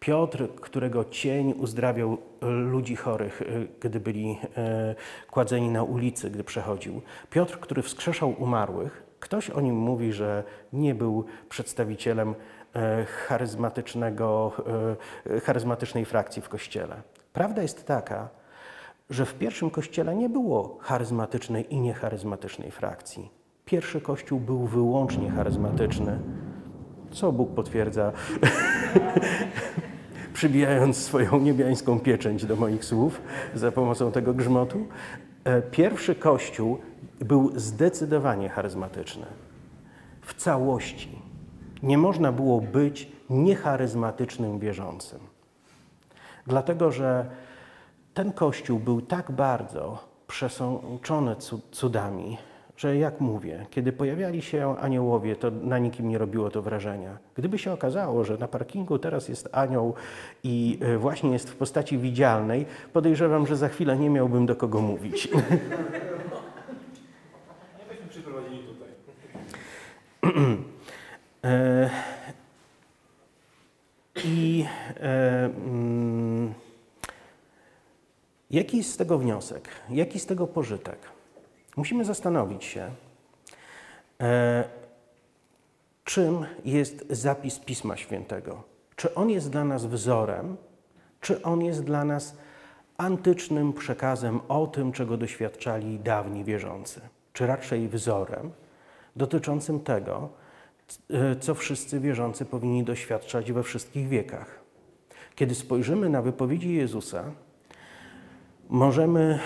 Piotr, którego cień uzdrawiał ludzi chorych, e, gdy byli e, kładzeni na ulicy, gdy przechodził. Piotr, który wskrzeszał umarłych, Ktoś o nim mówi, że nie był przedstawicielem e, charyzmatycznego, e, charyzmatycznej frakcji w Kościele. Prawda jest taka, że w pierwszym Kościele nie było charyzmatycznej i niecharyzmatycznej frakcji. Pierwszy Kościół był wyłącznie charyzmatyczny, co Bóg potwierdza, przybijając swoją niebiańską pieczęć do moich słów za pomocą tego grzmotu. E, pierwszy Kościół był zdecydowanie charyzmatyczny. W całości. Nie można było być niecharyzmatycznym wierzącym. Dlatego, że ten kościół był tak bardzo przesączony cudami, że jak mówię, kiedy pojawiali się aniołowie, to na nikim nie robiło to wrażenia. Gdyby się okazało, że na parkingu teraz jest anioł i e, właśnie jest w postaci widzialnej, podejrzewam, że za chwilę nie miałbym do kogo mówić. przyprowadzili tutaj. E, I e, mm, jaki jest z tego wniosek? Jaki z tego pożytek? Musimy zastanowić się, e, czym jest zapis Pisma Świętego. Czy on jest dla nas wzorem, czy on jest dla nas antycznym przekazem o tym, czego doświadczali dawni wierzący, czy raczej wzorem dotyczącym tego, co wszyscy wierzący powinni doświadczać we wszystkich wiekach. Kiedy spojrzymy na wypowiedzi Jezusa, możemy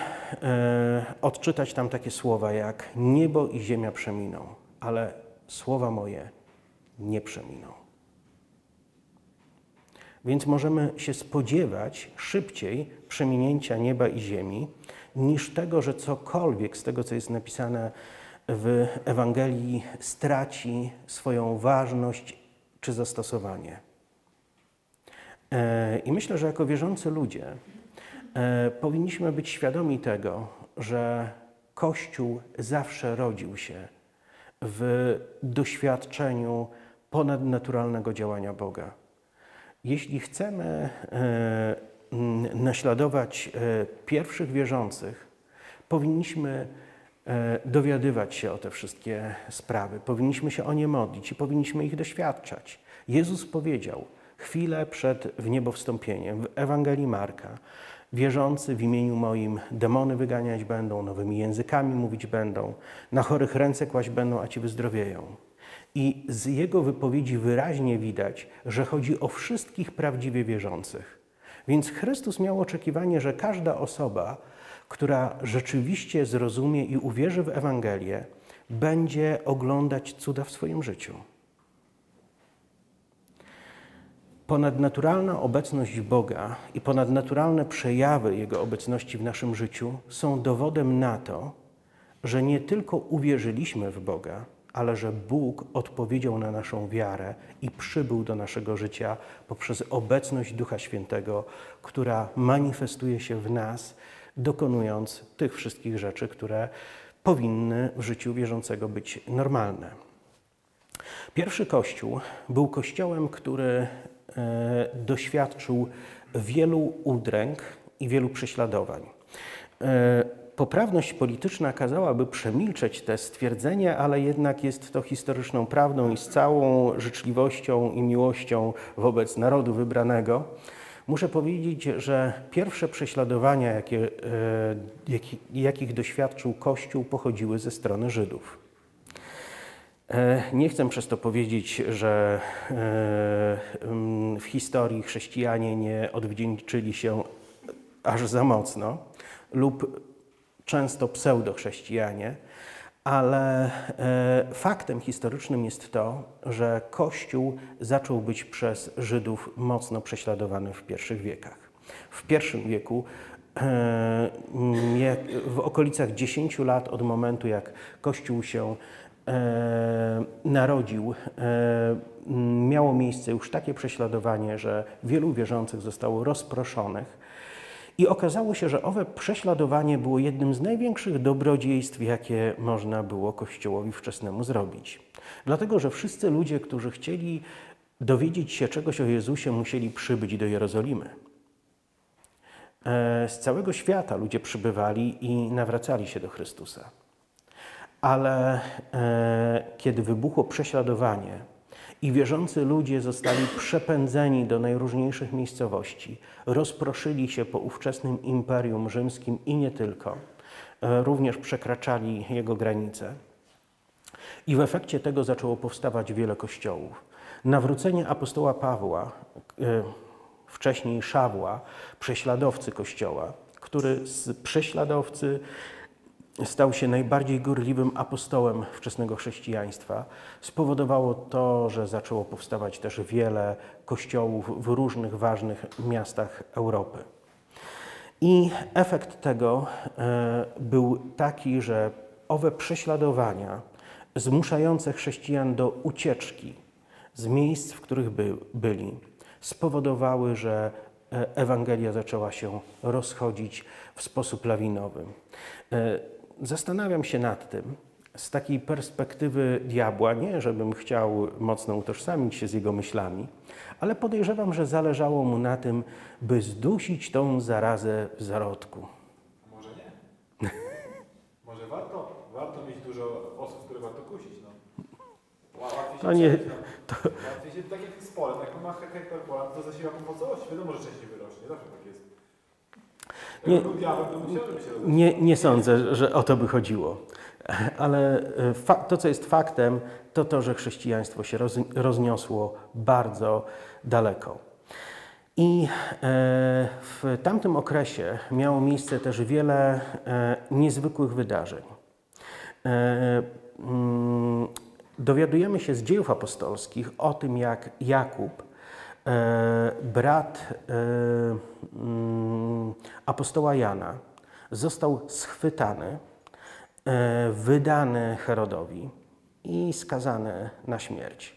e, odczytać tam takie słowa jak niebo i ziemia przeminą, ale słowa moje nie przeminą. Więc możemy się spodziewać szybciej przeminięcia nieba i ziemi, niż tego, że cokolwiek z tego, co jest napisane w Ewangelii, straci swoją ważność czy zastosowanie. E, I myślę, że jako wierzący ludzie powinniśmy być świadomi tego, że Kościół zawsze rodził się w doświadczeniu ponadnaturalnego działania Boga. Jeśli chcemy e, naśladować pierwszych wierzących, powinniśmy dowiadywać się o te wszystkie sprawy, powinniśmy się o nie modlić i powinniśmy ich doświadczać. Jezus powiedział chwilę przed wniebowstąpieniem w Ewangelii Marka, Wierzący w imieniu moim demony wyganiać będą, nowymi językami mówić będą, na chorych ręce kłaść będą, a ci wyzdrowieją. I z jego wypowiedzi wyraźnie widać, że chodzi o wszystkich prawdziwie wierzących. Więc Chrystus miał oczekiwanie, że każda osoba, która rzeczywiście zrozumie i uwierzy w Ewangelię, będzie oglądać cuda w swoim życiu. Ponadnaturalna obecność Boga i ponadnaturalne przejawy Jego obecności w naszym życiu są dowodem na to, że nie tylko uwierzyliśmy w Boga, ale że Bóg odpowiedział na naszą wiarę i przybył do naszego życia poprzez obecność Ducha Świętego, która manifestuje się w nas, dokonując tych wszystkich rzeczy, które powinny w życiu wierzącego być normalne. Pierwszy Kościół był kościołem, który doświadczył wielu udręk i wielu prześladowań. E, poprawność polityczna kazałaby przemilczeć te stwierdzenia, ale jednak jest to historyczną prawdą i z całą życzliwością i miłością wobec narodu wybranego. Muszę powiedzieć, że pierwsze prześladowania, jakie, e, jakich doświadczył Kościół, pochodziły ze strony Żydów. E, nie chcę przez to powiedzieć, że e, w historii chrześcijanie nie odwdzięczyli się aż za mocno lub często pseudochrześcijanie, ale e, faktem historycznym jest to, że Kościół zaczął być przez Żydów mocno prześladowany w pierwszych wiekach. W pierwszym wieku w okolicach 10 lat od momentu, jak Kościół się narodził, e, miało miejsce już takie prześladowanie, że wielu wierzących zostało rozproszonych. I okazało się, że owe prześladowanie było jednym z największych dobrodziejstw, jakie można było Kościołowi wczesnemu zrobić. Dlatego, że wszyscy ludzie, którzy chcieli dowiedzieć się czegoś o Jezusie, musieli przybyć do Jerozolimy. E, z całego świata ludzie przybywali i nawracali się do Chrystusa ale e, kiedy wybuchło prześladowanie i wierzący ludzie zostali przepędzeni do najróżniejszych miejscowości, rozproszyli się po ówczesnym Imperium Rzymskim i nie tylko, e, również przekraczali jego granice. I w efekcie tego zaczęło powstawać wiele kościołów. Nawrócenie apostoła Pawła, e, wcześniej Szawła, prześladowcy kościoła, który z prześladowcy stał się najbardziej gorliwym apostołem wczesnego chrześcijaństwa, spowodowało to, że zaczęło powstawać też wiele kościołów w różnych ważnych miastach Europy. I efekt tego e, był taki, że owe prześladowania zmuszające chrześcijan do ucieczki z miejsc, w których by, byli, spowodowały, że e, Ewangelia zaczęła się rozchodzić w sposób lawinowy. Zastanawiam się nad tym, z takiej perspektywy diabła, nie żebym chciał mocno utożsamić się z jego myślami, ale podejrzewam, że zależało mu na tym, by zdusić tą zarazę w zarodku. Może nie. Może warto, warto mieć dużo osób, które warto kusić. No. Łatwiej się No nie, przebić, no. Łatwiej się, tak jak z polem, jak ma hiperpola, to zasiła pomocowość, wiadomo, że wcześniej wyrośnie, zawsze tak jest. Nie- Jak był diabeł, to musiał, żeby się rozwijać. Nie, nie sądzę, że o to by chodziło. Ale e, to, co jest faktem, to to, że chrześcijaństwo się roz, rozniosło bardzo daleko. I e, w tamtym okresie miało miejsce też wiele e, niezwykłych wydarzeń. Mm, Dowiadujemy się z dziejów apostolskich o tym, jak Jakub, brat e, mm, apostoła Jana, został schwytany, e, wydany Herodowi i skazany na śmierć.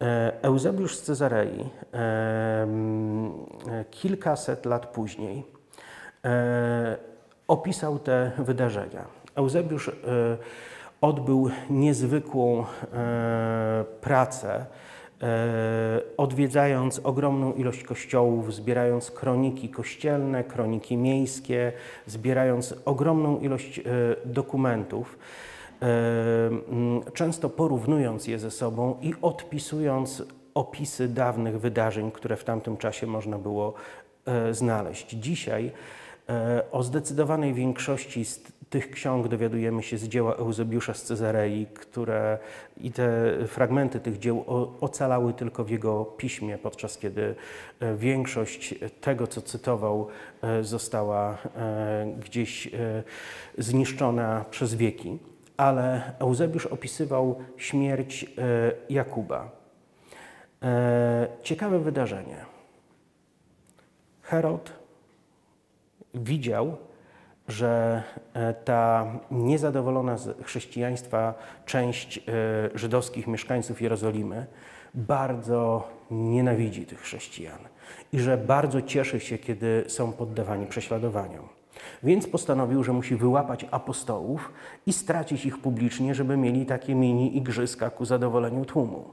E, Eusebiusz z Cezarei e, mm, e, kilkaset lat później e, opisał te wydarzenia. Eusebiusz e, odbył niezwykłą e, pracę, e, odwiedzając ogromną ilość kościołów, zbierając kroniki kościelne, kroniki miejskie, zbierając ogromną ilość e, dokumentów, e, często porównując je ze sobą i odpisując opisy dawnych wydarzeń, które w tamtym czasie można było e, znaleźć. Dzisiaj e, o zdecydowanej większości z tych ksiąg dowiadujemy się z dzieła Eusebiusza z Cezarei, które i te fragmenty tych dzieł ocalały tylko w jego piśmie, podczas kiedy e, większość tego, co cytował, e, została e, gdzieś e, zniszczona przez wieki. Ale Eusebiusz opisywał śmierć e, Jakuba. E, Ciekawe wydarzenie. Herod widział, że e, ta niezadowolona z chrześcijaństwa część e, żydowskich mieszkańców Jerozolimy bardzo nienawidzi tych chrześcijan i że bardzo cieszy się, kiedy są poddawani prześladowaniom. Więc postanowił, że musi wyłapać apostołów i stracić ich publicznie, żeby mieli takie mini igrzyska ku zadowoleniu tłumu.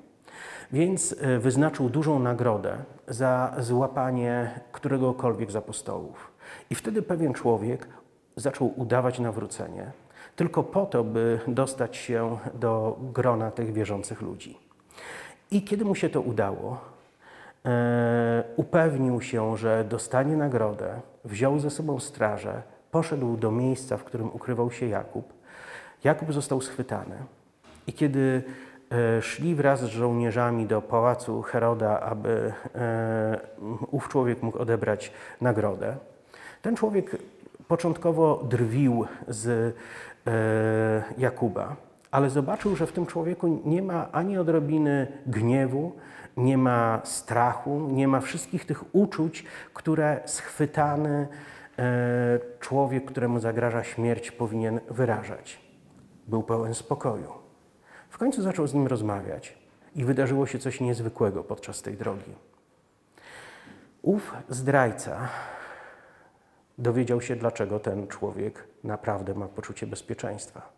Więc e, wyznaczył dużą nagrodę za złapanie któregokolwiek z apostołów. I wtedy pewien człowiek zaczął udawać nawrócenie, tylko po to, by dostać się do grona tych wierzących ludzi. I kiedy mu się to udało, e, upewnił się, że dostanie nagrodę, wziął ze sobą strażę, poszedł do miejsca, w którym ukrywał się Jakub. Jakub został schwytany. I kiedy e, szli wraz z żołnierzami do pałacu Heroda, aby e, ów człowiek mógł odebrać nagrodę, ten człowiek początkowo drwił z e, Jakuba, ale zobaczył, że w tym człowieku nie ma ani odrobiny gniewu, nie ma strachu, nie ma wszystkich tych uczuć, które schwytany e, człowiek, któremu zagraża śmierć, powinien wyrażać. Był pełen spokoju. W końcu zaczął z nim rozmawiać i wydarzyło się coś niezwykłego podczas tej drogi. Ów zdrajca dowiedział się, dlaczego ten człowiek naprawdę ma poczucie bezpieczeństwa.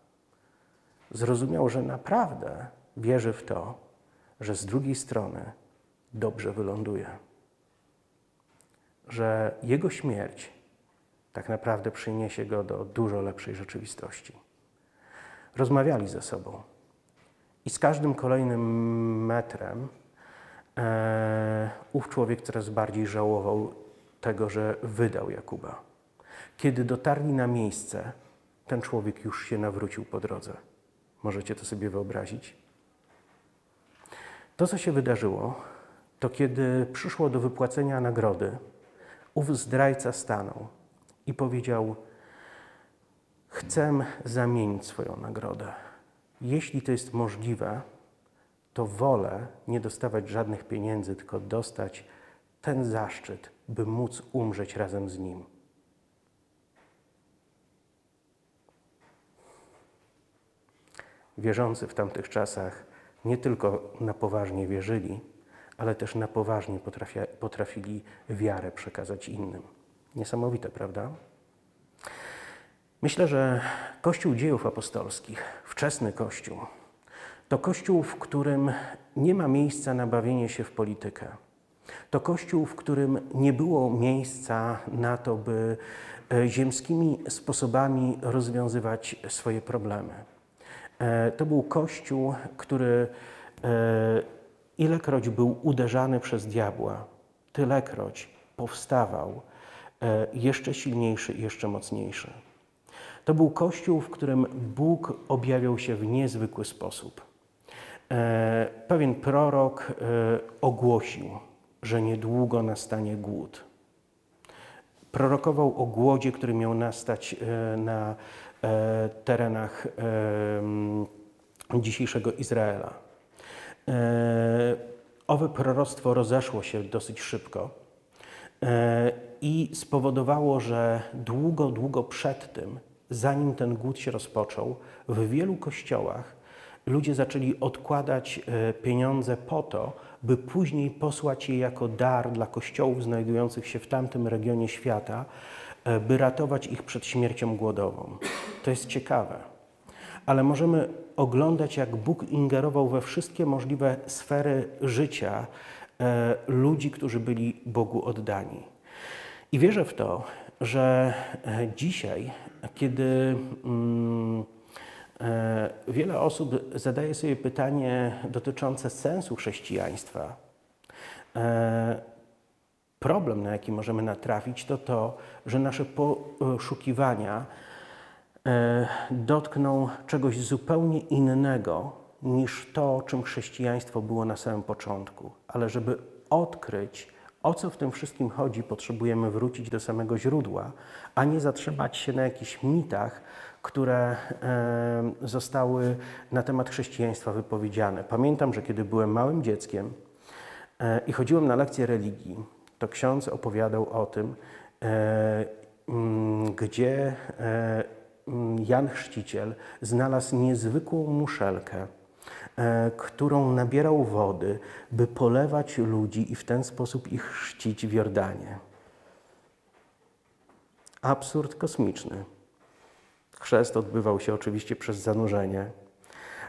Zrozumiał, że naprawdę wierzy w to, że z drugiej strony dobrze wyląduje. Że jego śmierć tak naprawdę przyniesie go do dużo lepszej rzeczywistości. Rozmawiali ze sobą i z każdym kolejnym metrem e, ów człowiek coraz bardziej żałował tego, że wydał Jakuba. Kiedy dotarli na miejsce, ten człowiek już się nawrócił po drodze. Możecie to sobie wyobrazić? To, co się wydarzyło, to kiedy przyszło do wypłacenia nagrody, ów zdrajca stanął i powiedział: Chcę zamienić swoją nagrodę. Jeśli to jest możliwe, to wolę nie dostawać żadnych pieniędzy, tylko dostać ten zaszczyt, by móc umrzeć razem z nim. Wierzący w tamtych czasach nie tylko na poważnie wierzyli, ale też na poważnie potrafili wiarę przekazać innym. Niesamowite, prawda? Myślę, że Kościół dziejów apostolskich wczesny Kościół to Kościół, w którym nie ma miejsca na bawienie się w politykę. To Kościół, w którym nie było miejsca na to, by e, ziemskimi sposobami rozwiązywać swoje problemy. E, to był Kościół, który e, ilekroć był uderzany przez diabła, tylekroć powstawał jeszcze silniejszy i jeszcze mocniejszy. To był Kościół, w którym Bóg objawiał się w niezwykły sposób. Pewien prorok ogłosił, że niedługo nastanie głód. Prorokował o głodzie, który miał nastać e, na e, terenach dzisiejszego Izraela. E, owe proroctwo rozeszło się dosyć szybko i spowodowało, że długo, długo przed tym, zanim ten głód się rozpoczął, w wielu kościołach ludzie zaczęli odkładać pieniądze po to, by później posłać je jako dar dla kościołów znajdujących się w tamtym regionie świata, e, by ratować ich przed śmiercią głodową. To jest ciekawe. Ale możemy oglądać, jak Bóg ingerował we wszystkie możliwe sfery życia e, ludzi, którzy byli Bogu oddani. I wierzę w to, że e, dzisiaj, kiedy. Mm, E, wiele osób zadaje sobie pytanie dotyczące sensu chrześcijaństwa. E, problem, na jaki możemy natrafić, to to, że nasze poszukiwania e, dotkną czegoś zupełnie innego niż to, czym chrześcijaństwo było na samym początku. Ale żeby odkryć, o co w tym wszystkim chodzi, potrzebujemy wrócić do samego źródła, a nie zatrzymać się na jakichś mitach, które zostały na temat chrześcijaństwa wypowiedziane. Pamiętam, że kiedy byłem małym dzieckiem e, i chodziłem na lekcje religii, to ksiądz opowiadał o tym, e, mm, gdzie e, mm, Jan Chrzciciel znalazł niezwykłą muszelkę, którą nabierał wody, by polewać ludzi i w ten sposób ich chrzcić w Jordanie. Absurd kosmiczny. Chrzest odbywał się oczywiście przez zanurzenie,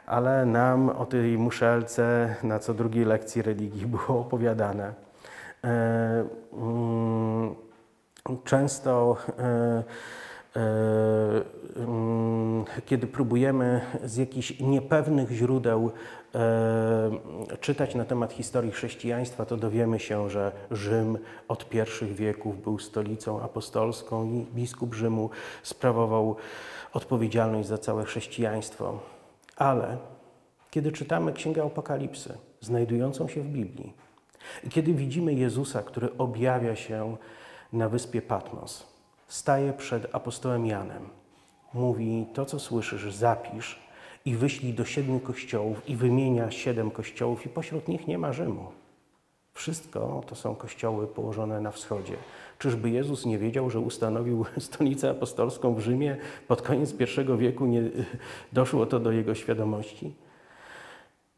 ale nam o tej muszelce na co drugiej lekcji religii było opowiadane. E, mm, często e, e, mm, kiedy próbujemy z jakichś niepewnych źródeł czytać na temat historii chrześcijaństwa, to dowiemy się, że Rzym od pierwszych wieków był stolicą apostolską i biskup Rzymu sprawował odpowiedzialność za całe chrześcijaństwo. Ale kiedy czytamy Księgę Apokalipsy, znajdującą się w Biblii, i kiedy widzimy Jezusa, który objawia się na wyspie Patmos, staje przed apostołem Janem, mówi: To, co słyszysz, zapisz i wyślij do siedmiu kościołów, i wymienia siedem kościołów, i pośród nich nie ma Rzymu. Wszystko to są kościoły położone na wschodzie. Czyżby Jezus nie wiedział, że ustanowił stolicę apostolską w Rzymie? Pod koniec I wieku nie doszło to do jego świadomości?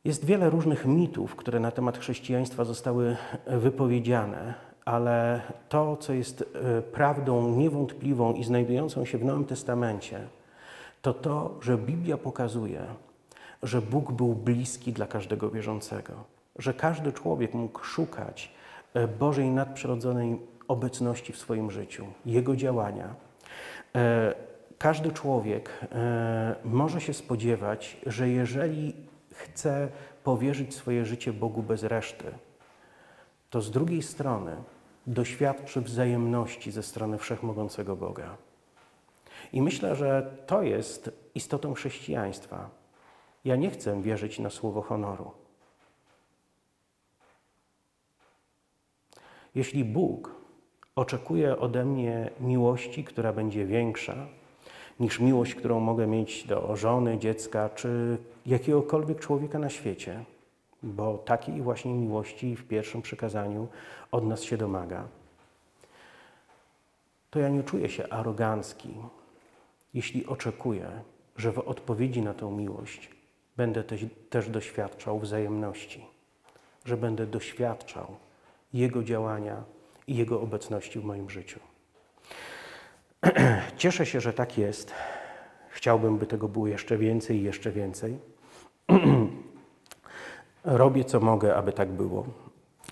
Jest wiele różnych mitów, które na temat chrześcijaństwa zostały wypowiedziane, ale to, co jest e, prawdą niewątpliwą i znajdującą się w Nowym Testamencie, to to, że Biblia pokazuje, że Bóg był bliski dla każdego wierzącego, że każdy człowiek mógł szukać e, Bożej nadprzyrodzonej obecności w swoim życiu, Jego działania. E, każdy człowiek e, może się spodziewać, że jeżeli chce powierzyć swoje życie Bogu bez reszty, to z drugiej strony doświadczy wzajemności ze strony wszechmogącego Boga. I myślę, że to jest istotą chrześcijaństwa. Ja nie chcę wierzyć na słowo honoru. Jeśli Bóg oczekuje ode mnie miłości, która będzie większa niż miłość, którą mogę mieć do żony, dziecka czy jakiegokolwiek człowieka na świecie, bo takiej właśnie miłości w pierwszym przykazaniu od nas się domaga. To ja nie czuję się arogancki, jeśli oczekuję, że w odpowiedzi na tę miłość będę też, też doświadczał wzajemności, że będę doświadczał Jego działania i Jego obecności w moim życiu. Cieszę się, że tak jest. Chciałbym, by tego było jeszcze więcej i jeszcze więcej. Robię co mogę, aby tak było.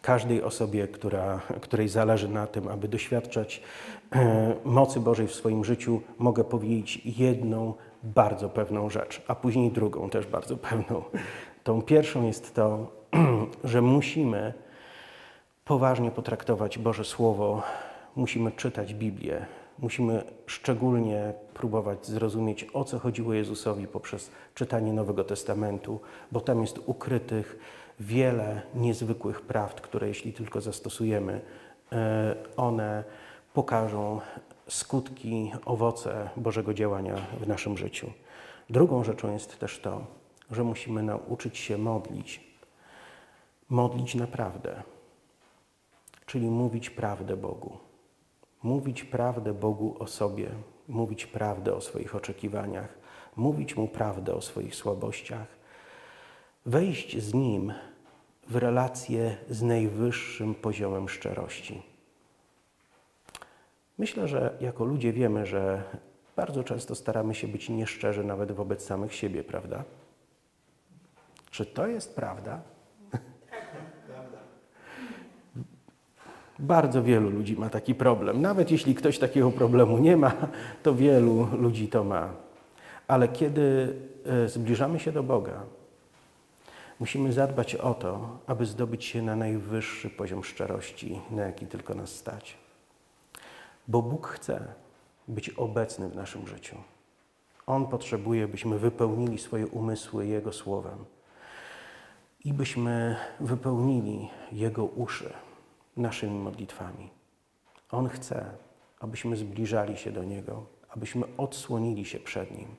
Każdej osobie, która, której zależy na tym, aby doświadczać mocy Bożej w swoim życiu, mogę powiedzieć jedną bardzo pewną rzecz, a później drugą też bardzo pewną. Tą pierwszą jest to, że musimy poważnie potraktować Boże Słowo, musimy czytać Biblię, musimy szczególnie próbować zrozumieć, o co chodziło Jezusowi poprzez czytanie Nowego Testamentu, bo tam jest ukrytych wiele niezwykłych prawd, które jeśli tylko zastosujemy, e, one pokażą skutki, owoce Bożego działania w naszym życiu. Drugą rzeczą jest też to, że musimy nauczyć się modlić. Modlić naprawdę, czyli mówić prawdę Bogu. Mówić prawdę Bogu o sobie, mówić prawdę o swoich oczekiwaniach, mówić Mu prawdę o swoich słabościach, wejść z Nim w relację z najwyższym poziomem szczerości. Myślę, że jako ludzie wiemy, że bardzo często staramy się być nieszczerzy nawet wobec samych siebie, prawda? Czy to jest prawda? Bardzo wielu ludzi ma taki problem. Nawet jeśli ktoś takiego problemu nie ma, to wielu ludzi to ma. Ale kiedy e, zbliżamy się do Boga, musimy zadbać o to, aby zdobyć się na najwyższy poziom szczerości, na jaki tylko nas stać. Bo Bóg chce być obecny w naszym życiu. On potrzebuje, byśmy wypełnili swoje umysły Jego słowem i byśmy wypełnili Jego uszy naszymi modlitwami. On chce, abyśmy zbliżali się do Niego, abyśmy odsłonili się przed Nim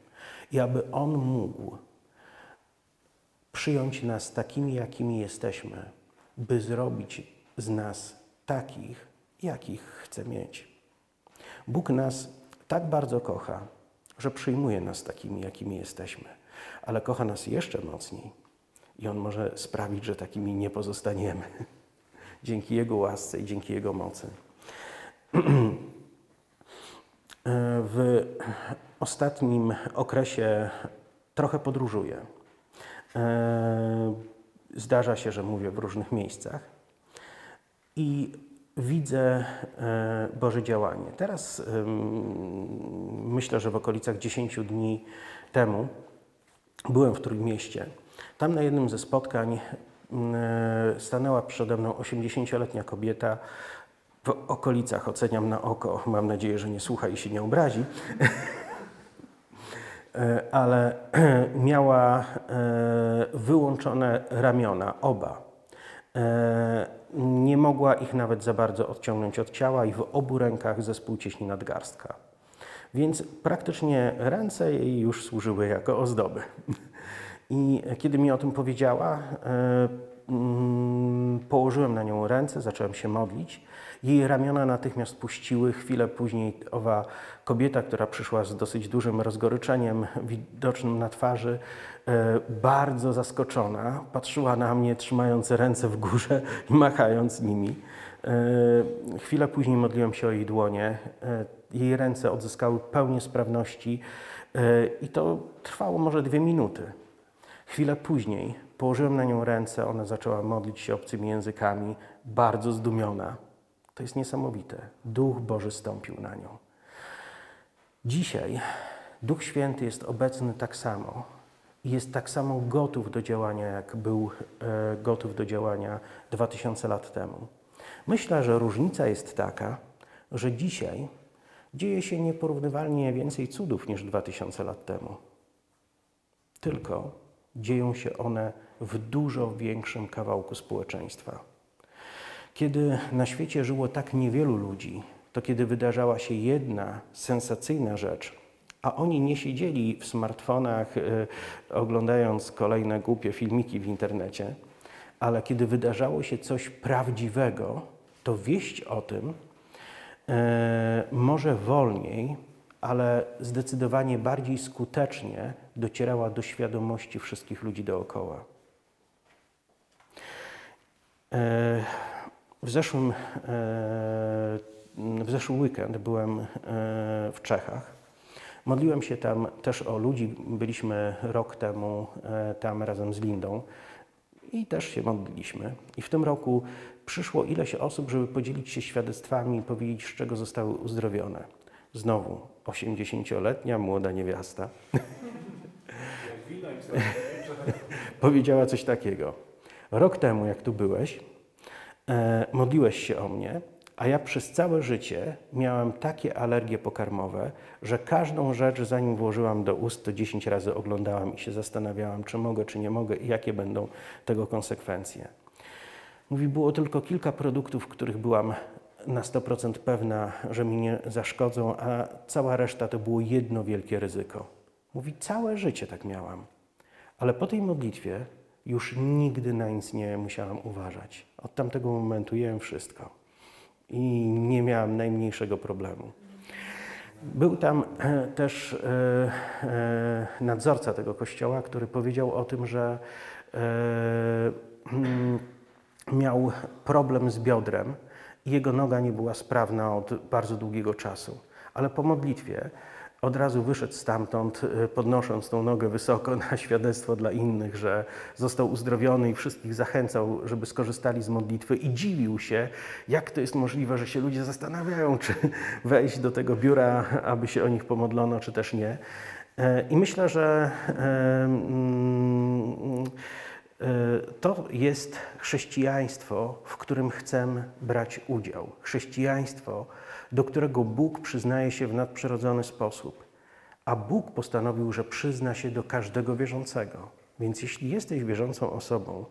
i aby On mógł przyjąć nas takimi, jakimi jesteśmy, by zrobić z nas takich, jakich chce mieć. Bóg nas tak bardzo kocha, że przyjmuje nas takimi, jakimi jesteśmy, ale kocha nas jeszcze mocniej i On może sprawić, że takimi nie pozostaniemy. Dzięki Jego łasce i dzięki Jego mocy. W ostatnim okresie trochę podróżuję. Zdarza się, że mówię w różnych miejscach i widzę e, Boże działanie. Teraz myślę, że w okolicach 10 dni temu byłem w Trójmieście. Tam na jednym ze spotkań E, stanęła przede mną 80-letnia kobieta w okolicach, oceniam na oko, mam nadzieję, że nie słucha i się nie obrazi, e, ale miała e, wyłączone ramiona, oba. Nie mogła ich nawet za bardzo odciągnąć od ciała i w obu rękach zespół cieśni nadgarstka. Więc praktycznie ręce jej już służyły jako ozdoby. I kiedy mi o tym powiedziała, e, mm, położyłem na nią ręce, zacząłem się modlić. Jej ramiona natychmiast puściły. Chwilę później owa kobieta, która przyszła z dosyć dużym rozgoryczeniem widocznym na twarzy, e, bardzo zaskoczona, patrzyła na mnie, trzymając ręce w górze i machając nimi. E, chwilę później modliłem się o jej dłonie. Jej ręce odzyskały pełnię sprawności i to trwało może dwie minuty. Chwilę później położyłem na nią ręce, ona zaczęła modlić się obcymi językami, bardzo zdumiona. To jest niesamowite. Duch Boży stąpił na nią. Dzisiaj Duch Święty jest obecny tak samo i jest tak samo gotów do działania, jak był e, gotów do działania 2000 lat temu. Myślę, że różnica jest taka, że dzisiaj dzieje się nieporównywalnie więcej cudów niż 2000 lat temu. Tylko dzieją się one w dużo większym kawałku społeczeństwa. Kiedy na świecie żyło tak niewielu ludzi, to kiedy wydarzała się jedna sensacyjna rzecz, a oni nie siedzieli w smartfonach, y, oglądając kolejne głupie filmiki w internecie, ale kiedy wydarzało się coś prawdziwego, to wieść o tym y, może wolniej ale zdecydowanie bardziej skutecznie docierała do świadomości wszystkich ludzi dookoła. E, w zeszłym, e, w zeszły weekend byłem e, w Czechach. Modliłem się tam też o ludzi. Byliśmy rok temu tam razem z Lindą i też się modliliśmy. I w tym roku przyszło ileś osób, żeby podzielić się świadectwami i powiedzieć, z czego zostały uzdrowione. Znowu 80-letnia młoda niewiasta powiedziała coś takiego. Rok temu, jak tu byłeś, e, modliłeś się o mnie, a ja przez całe życie miałam takie alergie pokarmowe, że każdą rzecz, zanim włożyłam do ust, to 10 razy oglądałam i się zastanawiałam, czy mogę, czy nie mogę i jakie będą tego konsekwencje. Mówi, było tylko kilka produktów, których byłam na 100% pewna, że mi nie zaszkodzą, a cała reszta to było jedno wielkie ryzyko. Mówi, całe życie tak miałam. Ale po tej modlitwie już nigdy na nic nie musiałam uważać. Od tamtego momentu jem wszystko i nie miałam najmniejszego problemu. Był tam e, też e, e, nadzorca tego kościoła, który powiedział o tym, że miał problem z biodrem jego noga nie była sprawna od bardzo długiego czasu. Ale po modlitwie od razu wyszedł stamtąd, e, podnosząc tą nogę wysoko na świadectwo dla innych, że został uzdrowiony i wszystkich zachęcał, żeby skorzystali z modlitwy i dziwił się, jak to jest możliwe, że się ludzie zastanawiają, czy wejść do tego biura, aby się o nich pomodlono, czy też nie. E, I myślę, że mm, e, to jest chrześcijaństwo, w którym chcę brać udział. Chrześcijaństwo, do którego Bóg przyznaje się w nadprzyrodzony sposób. A Bóg postanowił, że przyzna się do każdego wierzącego. Więc jeśli jesteś wierzącą osobą,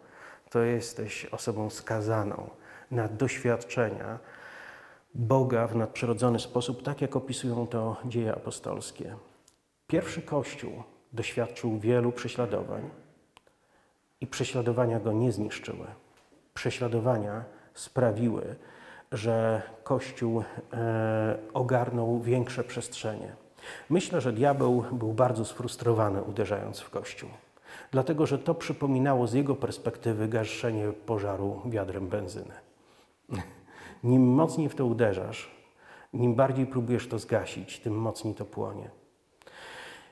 to jesteś osobą skazaną na doświadczenia Boga w nadprzyrodzony sposób, tak jak opisują to dzieje apostolskie. Pierwszy Kościół doświadczył wielu prześladowań i prześladowania go nie zniszczyły. Prześladowania sprawiły, że Kościół e, ogarnął większe przestrzenie. Myślę, że diabeł był bardzo sfrustrowany uderzając w Kościół, dlatego że to przypominało z jego perspektywy gaszenie pożaru wiadrem benzyny. Nim mocniej w to uderzasz, nim bardziej próbujesz to zgasić, tym mocniej to płonie.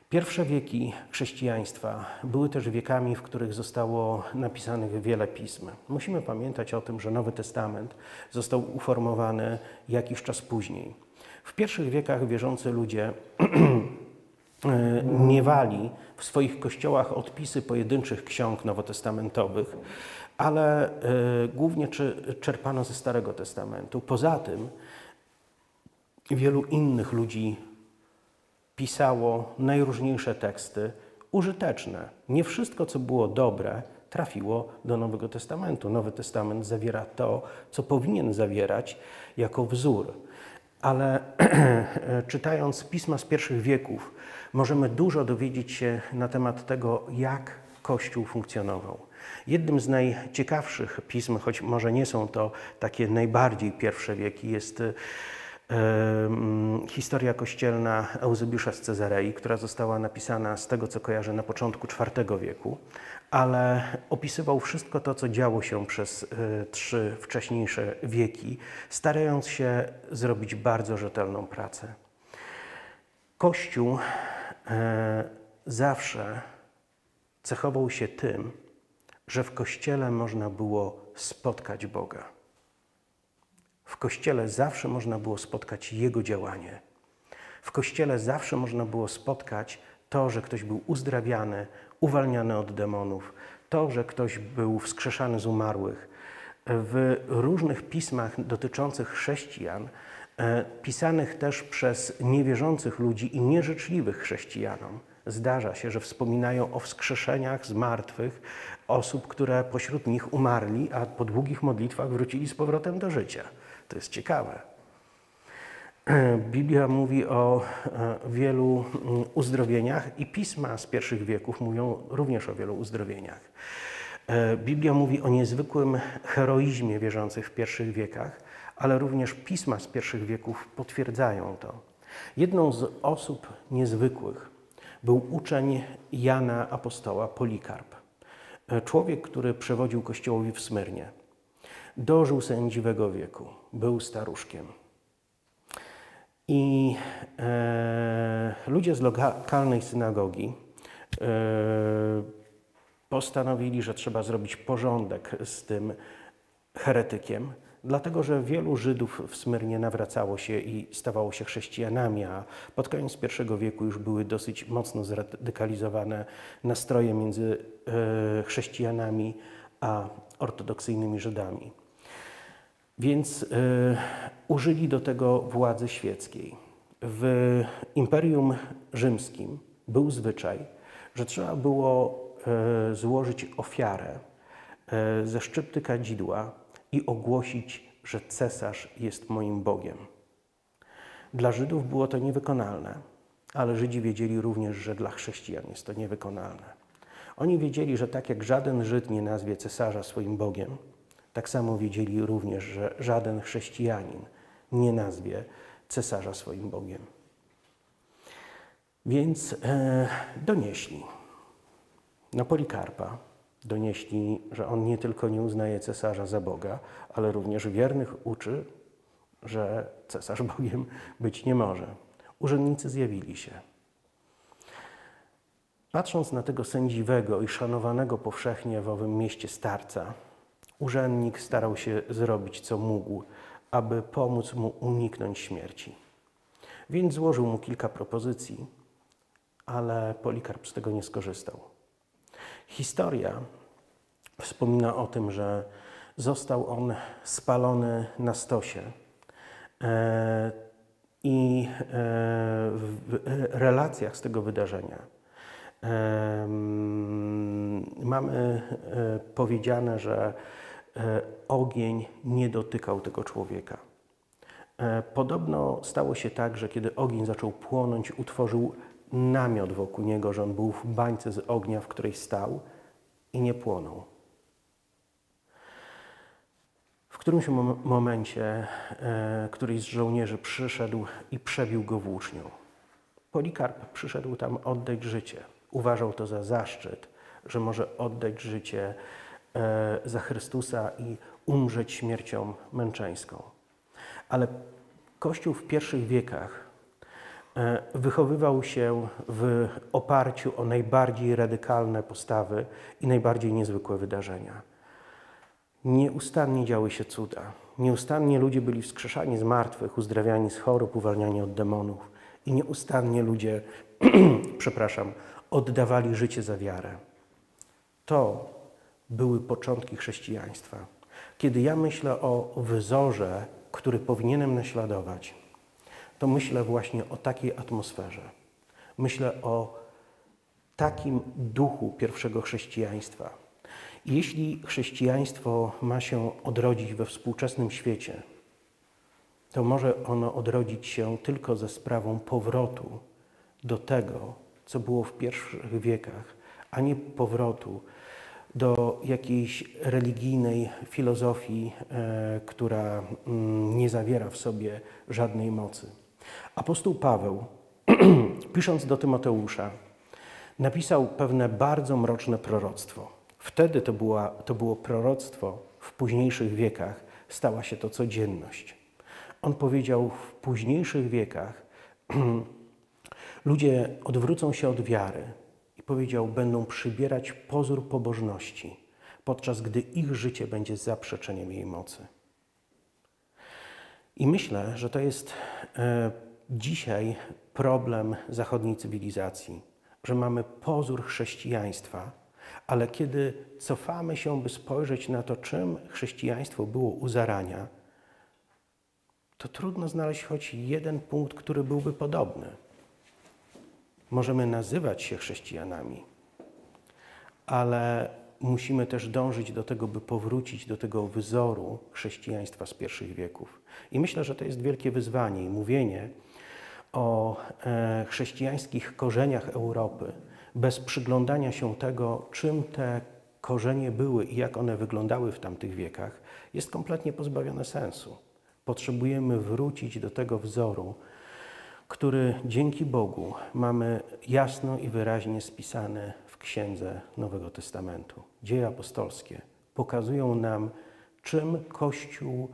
Pierwsze wieki chrześcijaństwa były też wiekami, w których zostało napisanych wiele pism. Musimy pamiętać o tym, że Nowy Testament został uformowany jakiś czas później. W pierwszych wiekach wierzący ludzie e, miewali w swoich kościołach odpisy pojedynczych ksiąg nowotestamentowych, ale e, głównie czerpano ze Starego Testamentu. Poza tym wielu innych ludzi pisało najróżniejsze teksty użyteczne. Nie wszystko, co było dobre, trafiło do Nowego Testamentu. Nowy Testament zawiera to, co powinien zawierać jako wzór. Ale czytając pisma z pierwszych wieków, możemy dużo dowiedzieć się na temat tego, jak Kościół funkcjonował. Jednym z najciekawszych pism, choć może nie są to takie najbardziej pierwsze wieki, jest em, historia kościelna Eusebiusza z Cezarei, która została napisana z tego, co kojarzę, na początku IV wieku, ale opisywał wszystko to, co działo się przez e, trzy wcześniejsze wieki, starając się zrobić bardzo rzetelną pracę. Kościół e, zawsze cechował się tym, że w kościele można było spotkać Boga. W kościele zawsze można było spotkać Jego działanie. W kościele zawsze można było spotkać to, że ktoś był uzdrawiany, uwalniany od demonów, to, że ktoś był wskrzeszany z umarłych. W różnych pismach dotyczących chrześcijan, e, pisanych też przez niewierzących ludzi i nieżyczliwych chrześcijanom, zdarza się, że wspominają o wskrzeszeniach z martwych osób, które pośród nich umarli, a po długich modlitwach wrócili z powrotem do życia. To jest ciekawe. Biblia mówi o e, wielu mm, uzdrowieniach i pisma z pierwszych wieków mówią również o wielu uzdrowieniach. E, Biblia mówi o niezwykłym heroizmie wierzących w pierwszych wiekach, ale również pisma z pierwszych wieków potwierdzają to. Jedną z osób niezwykłych był uczeń Jana Apostoła Polikarp. E, Człowiek, który przewodził kościołowi w Smyrnie. Dożył sędziwego wieku, był staruszkiem. I e, ludzie z lokalnej synagogi e, postanowili, że trzeba zrobić porządek z tym heretykiem, dlatego że wielu Żydów w Smyrnie nawracało się i stawało się chrześcijanami, a pod koniec I wieku już były dosyć mocno zradykalizowane nastroje między e, chrześcijanami a ortodoksyjnymi Żydami. Więc y, użyli do tego władzy świeckiej. W Imperium Rzymskim był zwyczaj, że trzeba było y, złożyć ofiarę y, ze szczypty kadzidła i ogłosić, że cesarz jest moim Bogiem. Dla Żydów było to niewykonalne, ale Żydzi wiedzieli również, że dla chrześcijan jest to niewykonalne. Oni wiedzieli, że tak jak żaden Żyd nie nazwie cesarza swoim Bogiem, tak samo wiedzieli również, że żaden chrześcijanin nie nazwie cesarza swoim Bogiem. Więc e, donieśli na Polikarpa, donieśli, że on nie tylko nie uznaje cesarza za Boga, ale również wiernych uczy, że cesarz Bogiem być nie może. Urzędnicy zjawili się. Patrząc na tego sędziwego i szanowanego powszechnie w owym mieście starca, urzędnik starał się zrobić co mógł, aby pomóc mu uniknąć śmierci. Więc złożył mu kilka propozycji, ale Polikarp z tego nie skorzystał. Historia wspomina o tym, że został on spalony na stosie. E, I e, w relacjach z tego wydarzenia mamy e, powiedziane, że ogień nie dotykał tego człowieka. E, podobno stało się tak, że kiedy ogień zaczął płonąć, utworzył namiot wokół niego, że on był w bańce z ognia, w której stał i nie płonął. W którymś momencie któryś z żołnierzy przyszedł i przebił go włócznią. Polikarp przyszedł tam oddać życie uważał to za zaszczyt, że może oddać życie e, za Chrystusa i umrzeć śmiercią męczeńską. Ale Kościół w pierwszych wiekach e, wychowywał się w oparciu o najbardziej radykalne postawy i najbardziej niezwykłe wydarzenia. Nieustannie działy się cuda. Nieustannie ludzie byli wskrzeszani z martwych, uzdrawiani z chorób, uwalniani od demonów. I nieustannie ludzie, przepraszam, oddawali życie za wiarę. To były początki chrześcijaństwa. Kiedy ja myślę o wzorze, który powinienem naśladować, to myślę właśnie o takiej atmosferze. Myślę o takim duchu pierwszego chrześcijaństwa. Jeśli chrześcijaństwo ma się odrodzić we współczesnym świecie, to może ono odrodzić się tylko ze sprawą powrotu do tego, co było w pierwszych wiekach, a nie powrotu do jakiejś religijnej filozofii, e, która mm, nie zawiera w sobie żadnej mocy. Apostoł Paweł, pisząc do Tymoteusza, napisał pewne bardzo mroczne proroctwo. Wtedy to, była, to było proroctwo, w późniejszych wiekach stała się to codzienność. On powiedział w późniejszych wiekach Ludzie odwrócą się od wiary powiedział, będą przybierać pozór pobożności, podczas gdy ich życie będzie zaprzeczeniem jej mocy. I myślę, że to jest e, dzisiaj problem zachodniej cywilizacji, że mamy pozór chrześcijaństwa, ale kiedy cofamy się, by spojrzeć na to, czym chrześcijaństwo było u zarania, to trudno znaleźć choć jeden punkt, który byłby podobny. Możemy nazywać się chrześcijanami, ale musimy też dążyć do tego, by powrócić do tego wzoru chrześcijaństwa z pierwszych wieków. I myślę, że to jest wielkie wyzwanie i mówienie o e, chrześcijańskich korzeniach Europy bez przyglądania się tego, czym te korzenie były i jak one wyglądały w tamtych wiekach, jest kompletnie pozbawione sensu. Potrzebujemy wrócić do tego wzoru, który dzięki Bogu mamy jasno i wyraźnie spisane w Księdze Nowego Testamentu. Dzieje apostolskie pokazują nam, czym Kościół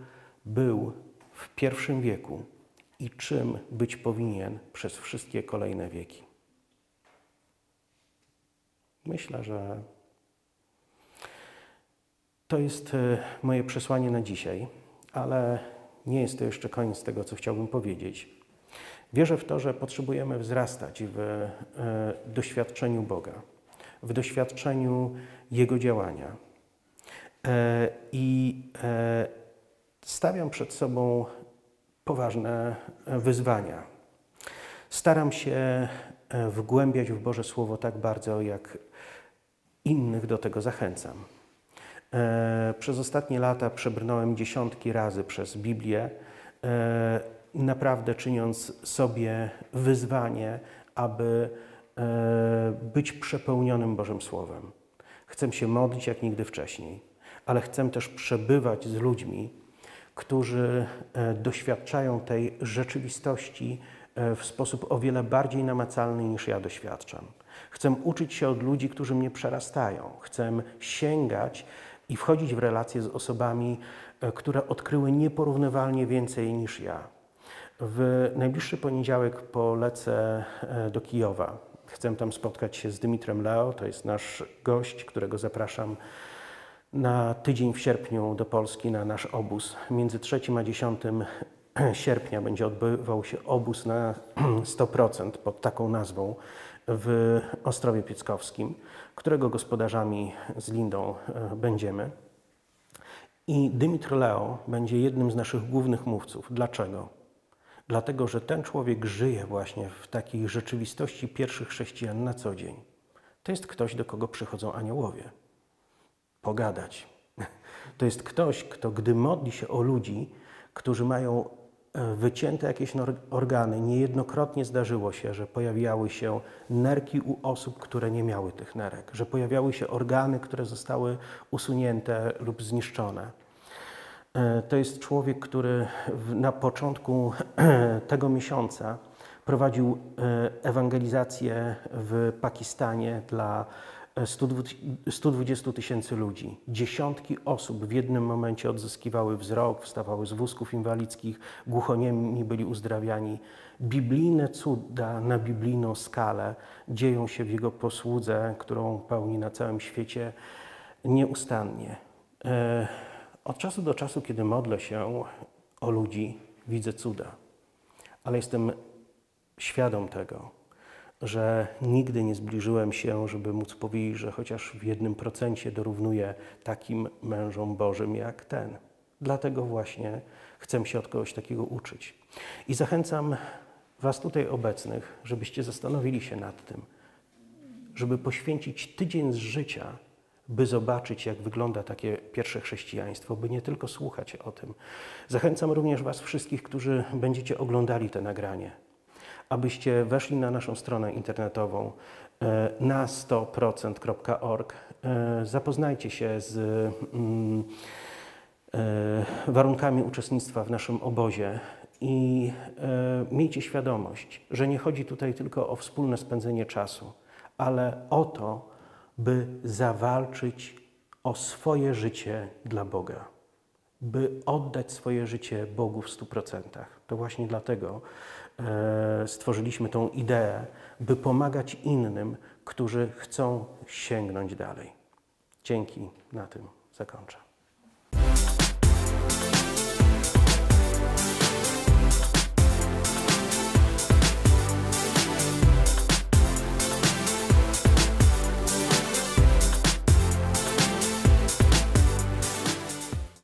był w pierwszym wieku i czym być powinien przez wszystkie kolejne wieki. Myślę, że to jest e, moje przesłanie na dzisiaj, ale nie jest to jeszcze koniec tego, co chciałbym powiedzieć. Wierzę w to, że potrzebujemy wzrastać w e, doświadczeniu Boga, w doświadczeniu Jego działania. E, I stawiam przed sobą poważne wyzwania. Staram się wgłębiać w Boże Słowo tak bardzo, jak innych do tego zachęcam. E, przez ostatnie lata przebrnąłem dziesiątki razy przez Biblię, e, naprawdę czyniąc sobie wyzwanie, aby e, być przepełnionym Bożym Słowem. Chcę się modlić jak nigdy wcześniej, ale chcę też przebywać z ludźmi, którzy doświadczają tej rzeczywistości w sposób o wiele bardziej namacalny niż ja doświadczam. Chcę uczyć się od ludzi, którzy mnie przerastają. Chcę sięgać i wchodzić w relacje z osobami, e, które odkryły nieporównywalnie więcej niż ja. W najbliższy poniedziałek polecę e, do Kijowa. Chcę tam spotkać się z Dymitrem Leo, to jest nasz gość, którego zapraszam na tydzień w sierpniu do Polski na nasz obóz. Między 3 a 10 sierpnia będzie odbywał się obóz na 100% pod taką nazwą w Ostrowie Pieckowskim, którego gospodarzami z Lindą e, będziemy. I Dymitr Leo będzie jednym z naszych głównych mówców. Dlaczego? Dlatego, że ten człowiek żyje właśnie w takiej rzeczywistości pierwszych chrześcijan na co dzień. To jest ktoś, do kogo przychodzą aniołowie. Pogadać. To jest ktoś, kto gdy modli się o ludzi, którzy mają E, wycięte jakieś organy. Niejednokrotnie zdarzyło się, że pojawiały się nerki u osób, które nie miały tych nerek, że pojawiały się organy, które zostały usunięte lub zniszczone. E, to jest człowiek, który na początku tego miesiąca prowadził e, ewangelizację w Pakistanie dla 120 tysięcy ludzi. Dziesiątki osób w jednym momencie odzyskiwały wzrok, wstawały z wózków inwalidzkich, głuchoniemi byli uzdrawiani. Biblijne cuda na biblijną skalę dzieją się w Jego posłudze, którą pełni na całym świecie nieustannie. Od czasu do czasu, kiedy modlę się o ludzi, widzę cuda, ale jestem świadom tego, że nigdy nie zbliżyłem się, żeby móc powiedzieć, że chociaż w jednym procencie dorównuję takim mężom Bożym jak ten. Dlatego właśnie chcę się od kogoś takiego uczyć. I zachęcam Was tutaj obecnych, żebyście zastanowili się nad tym, żeby poświęcić tydzień z życia, by zobaczyć, jak wygląda takie pierwsze chrześcijaństwo, by nie tylko słuchać o tym. Zachęcam również Was wszystkich, którzy będziecie oglądali te nagranie abyście weszli na naszą stronę internetową e, na 100%.org. E, zapoznajcie się z mm, e, warunkami uczestnictwa w naszym obozie i miejcie świadomość, że nie chodzi tutaj tylko o wspólne spędzenie czasu, ale o to, by zawalczyć o swoje życie dla Boga, by oddać swoje życie Bogu w stu procentach. To właśnie dlatego E, stworzyliśmy tą ideę, by pomagać innym, którzy chcą sięgnąć dalej. Dzięki, na tym zakończę.